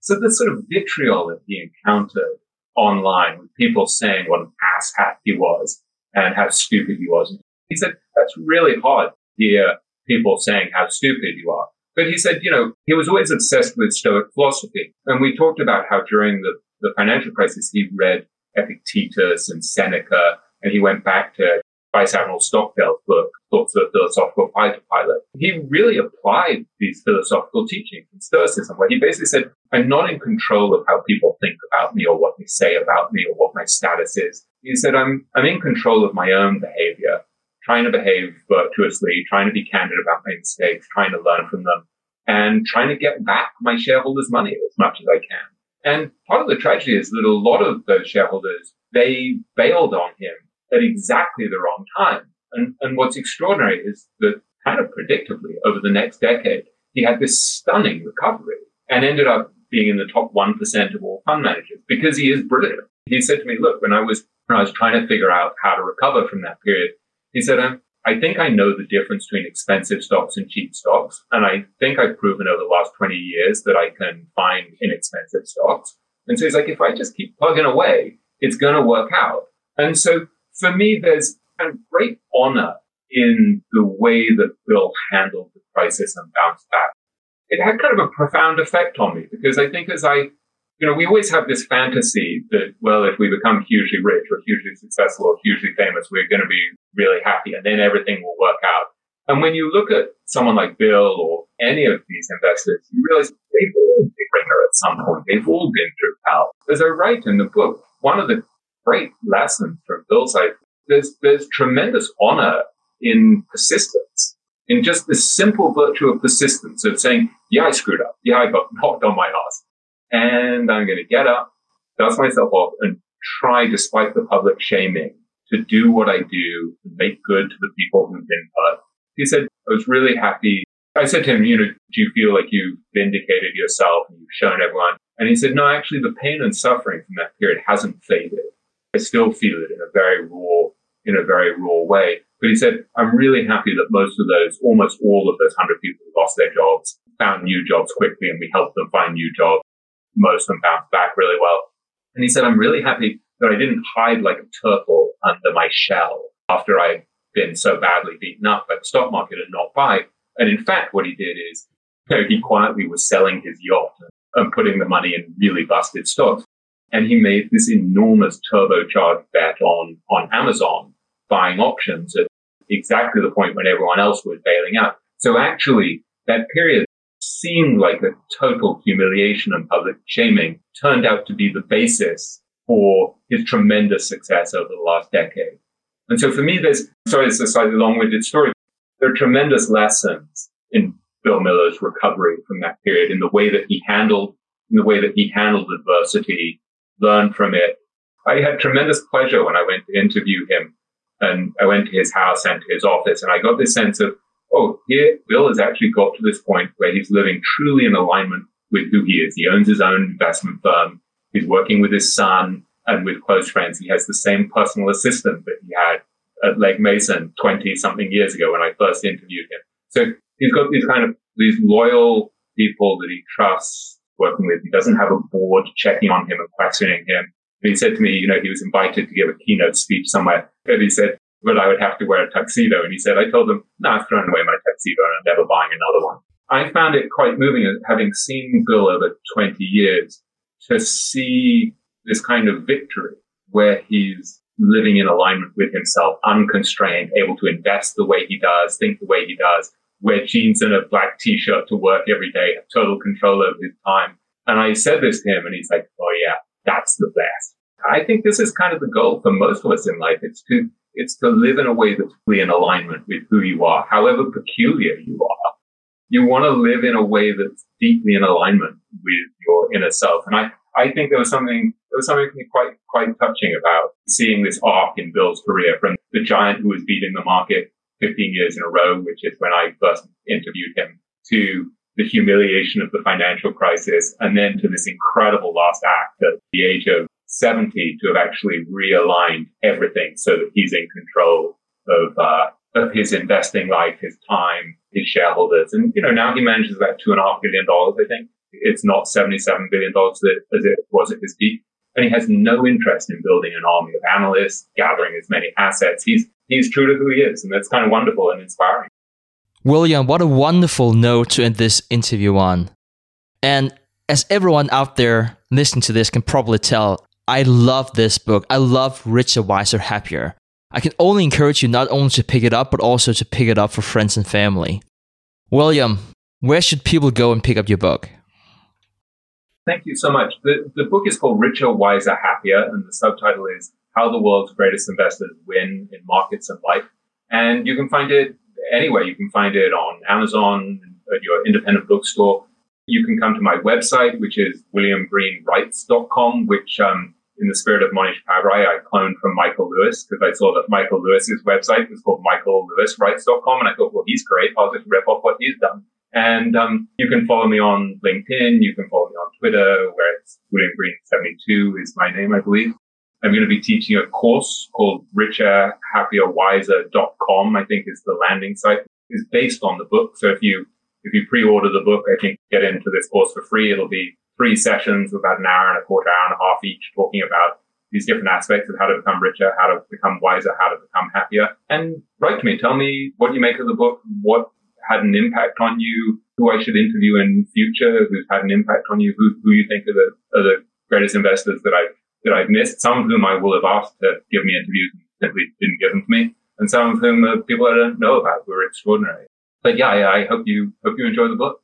So the sort of vitriol that he encountered online with people saying what an ass hat he was and how stupid he was. He said, that's really hard to hear people saying how stupid you are. But he said, you know, he was always obsessed with Stoic philosophy. And we talked about how during the, the financial crisis, he read Epictetus and Seneca, and he went back to Vice Admiral Stockdale's book, Thoughts of Philosophical Pilot. He really applied these philosophical teachings in Stoicism, where he basically said, I'm not in control of how people think about me or what they say about me or what my status is. He said, I'm, I'm in control of my own behavior trying to behave virtuously, trying to be candid about my mistakes, trying to learn from them, and trying to get back my shareholders' money as much as I can. And part of the tragedy is that a lot of those shareholders, they bailed on him at exactly the wrong time. And, and what's extraordinary is that kind of predictably over the next decade, he had this stunning recovery and ended up being in the top 1% of all fund managers because he is brilliant. He said to me, look, when I was, when I was trying to figure out how to recover from that period, he said, um, I think I know the difference between expensive stocks and cheap stocks. And I think I've proven over the last 20 years that I can find inexpensive stocks. And so he's like, if I just keep plugging away, it's going to work out. And so for me, there's kind of great honor in the way that Bill handled the crisis and bounced back. It had kind of a profound effect on me because I think as I you know, we always have this fantasy that, well, if we become hugely rich or hugely successful or hugely famous, we're going to be really happy and then everything will work out. And when you look at someone like Bill or any of these investors, you realize they've all been wringer at some point. They've all been through hell. As I write in the book, one of the great lessons from Bill's life, there's, there's tremendous honor in persistence, in just this simple virtue of persistence of saying, yeah, I screwed up. Yeah, I got knocked on my ass. And I'm going to get up, dust myself off and try, despite the public shaming, to do what I do and make good to the people who've been hurt. He said, I was really happy. I said to him, you know, do you feel like you've vindicated yourself and you've shown everyone? And he said, no, actually the pain and suffering from that period hasn't faded. I still feel it in a very raw, in a very raw way. But he said, I'm really happy that most of those, almost all of those hundred people who lost their jobs found new jobs quickly and we helped them find new jobs. Most of them bounced back really well. And he said, I'm really happy that I didn't hide like a turtle under my shell after I'd been so badly beaten up by the stock market and not buy. And in fact, what he did is, you know, he quietly was selling his yacht and putting the money in really busted stocks. And he made this enormous turbocharged bet on, on Amazon buying options at exactly the point when everyone else was bailing out. So actually, that period seemed like a total humiliation and public shaming turned out to be the basis for his tremendous success over the last decade. And so for me, there's, sorry, it's a slightly long-winded story. There are tremendous lessons in Bill Miller's recovery from that period in the way that he handled, in the way that he handled adversity, learned from it. I had tremendous pleasure when I went to interview him and I went to his house and to his office and I got this sense of, oh, here, Bill has actually got to this point where he's living truly in alignment with who he is. He owns his own investment firm. He's working with his son and with close friends. He has the same personal assistant that he had at Legg Mason 20 something years ago when I first interviewed him. So he's got these kind of, these loyal people that he trusts working with. He doesn't have a board checking on him and questioning him. He said to me, you know, he was invited to give a keynote speech somewhere. And he said, well, I would have to wear a tuxedo. And he said, I told him, no, I've thrown away my tuxedo and I'm never buying another one. I found it quite moving, uh, having seen Bill over 20 years, to see this kind of victory where he's living in alignment with himself, unconstrained, able to invest the way he does, think the way he does, wear jeans and a black t-shirt to work every day, have total control over his time. And I said this to him and he's like, Oh yeah, that's the best. I think this is kind of the goal for most of us in life. It's to, it's to live in a way that's fully in alignment with who you are, however peculiar you are. You want to live in a way that's deeply in alignment with your inner self. And I, I think there was something, there was something quite, quite touching about seeing this arc in Bill's career from the giant who was beating the market 15 years in a row, which is when I first interviewed him, to the humiliation of the financial crisis, and then to this incredible last act at the age of 70 to have actually realigned everything so that he's in control of, uh, of his investing life, his time, his shareholders. And, you know, now he manages about two and a half billion dollars, I think. It's not $77 billion as it was at his peak. And he has no interest in building an army of analysts, gathering as many assets. He's, he's true to who he is. And that's kind of wonderful and inspiring. William, what a wonderful note to end this interview on. And as everyone out there listening to this can probably tell, I love this book. I love Richer, Wiser, Happier. I can only encourage you not only to pick it up, but also to pick it up for friends and family. William, where should people go and pick up your book? Thank you so much. The, the book is called Richer, Wiser, Happier, and the subtitle is How the World's Greatest Investors Win in Markets and Life. And you can find it anywhere. You can find it on Amazon, at your independent bookstore. You can come to my website, which is williamgreenwrites.com, which, um, in the spirit of Mohnish Pabrai, I cloned from Michael Lewis because I saw that Michael Lewis's website was called michaellewiswrites.com. And I thought, well, he's great. I'll just rip off what he's done. And um, you can follow me on LinkedIn. You can follow me on Twitter, where it's William Green 72 is my name, I believe. I'm going to be teaching a course called richerhappierwiser.com, I think is the landing site. is based on the book. So if you, if you pre-order the book, I think get into this course for free. It'll be three sessions, with about an hour and a quarter, hour and a half each, talking about these different aspects of how to become richer, how to become wiser, how to become happier. And write to me. Tell me what you make of the book, what had an impact on you, who I should interview in future, who's had an impact on you, who, who you think are the, are the greatest investors that I've, that I've missed, some of whom I will have asked to give me interviews and simply didn't give them to me, and some of whom are people I don't know about who are extraordinary. But yeah, I, I hope you, hope you enjoy the book.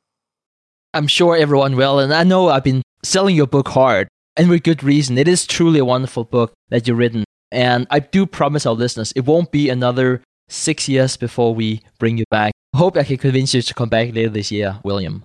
I'm sure everyone will, and I know I've been selling your book hard, and with good reason. It is truly a wonderful book that you've written. And I do promise our listeners it won't be another six years before we bring you back. Hope I can convince you to come back later this year, William.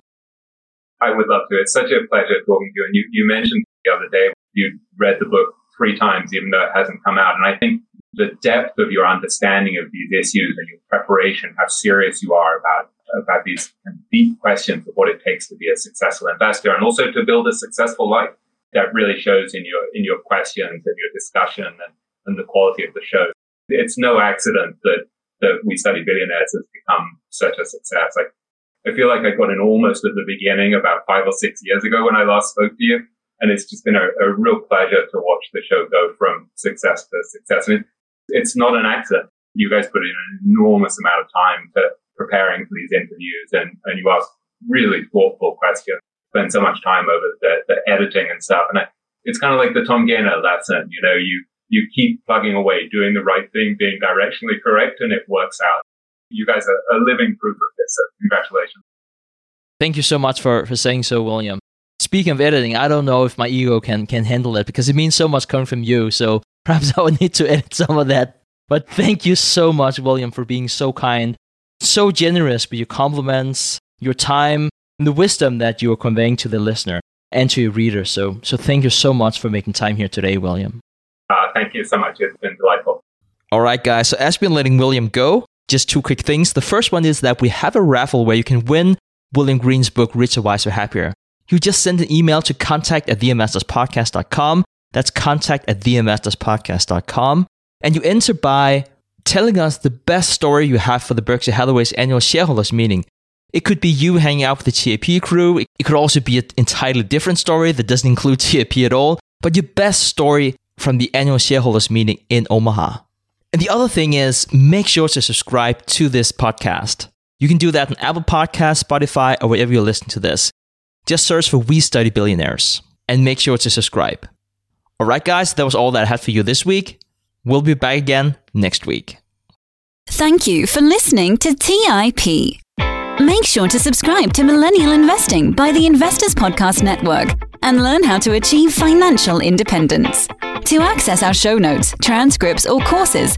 I would love to. It's such a pleasure talking to you. And you, you mentioned the other day you read the book three times, even though it hasn't come out. And I think the depth of your understanding of these issues and your preparation, how serious you are about about these deep questions of what it takes to be a successful investor and also to build a successful life. That really shows in your in your questions and your discussion and, and the quality of the show. It's no accident that that we study billionaires has become such a success. Like I feel like I got in almost at the beginning about five or six years ago when I last spoke to you. And it's just been a, a real pleasure to watch the show go from success to success. And it's not an accident. You guys put in an enormous amount of time to preparing for these interviews and, and you ask really thoughtful questions, spend so much time over the, the editing and stuff. And I, it's kind of like the Tom Gaynor lesson, you know, you, you keep plugging away, doing the right thing, being directionally correct, and it works out. You guys are a living proof of this. So congratulations. Thank you so much for, for saying so, William. Speaking of editing, I don't know if my ego can, can handle it because it means so much coming from you. So perhaps I would need to edit some of that. But thank you so much, William, for being so kind so generous with your compliments, your time, and the wisdom that you are conveying to the listener and to your reader. So, so thank you so much for making time here today, William. Uh, thank you so much. It's been delightful. All right, guys. So, as we're letting William go, just two quick things. The first one is that we have a raffle where you can win William Green's book, Richer, Wiser, Happier. You just send an email to contact at theinvestorspodcast.com. That's contact at theinvestorspodcast.com. And you enter by telling us the best story you have for the Berkshire Hathaway's annual shareholders meeting. It could be you hanging out with the TIP crew. It could also be an entirely different story that doesn't include TIP at all, but your best story from the annual shareholders meeting in Omaha. And the other thing is make sure to subscribe to this podcast. You can do that on Apple Podcasts, Spotify, or wherever you listen to this. Just search for We Study Billionaires and make sure to subscribe. All right, guys, that was all that I had for you this week. We'll be back again next week. Thank you for listening to TIP. Make sure to subscribe to Millennial Investing by the Investors Podcast Network and learn how to achieve financial independence. To access our show notes, transcripts, or courses,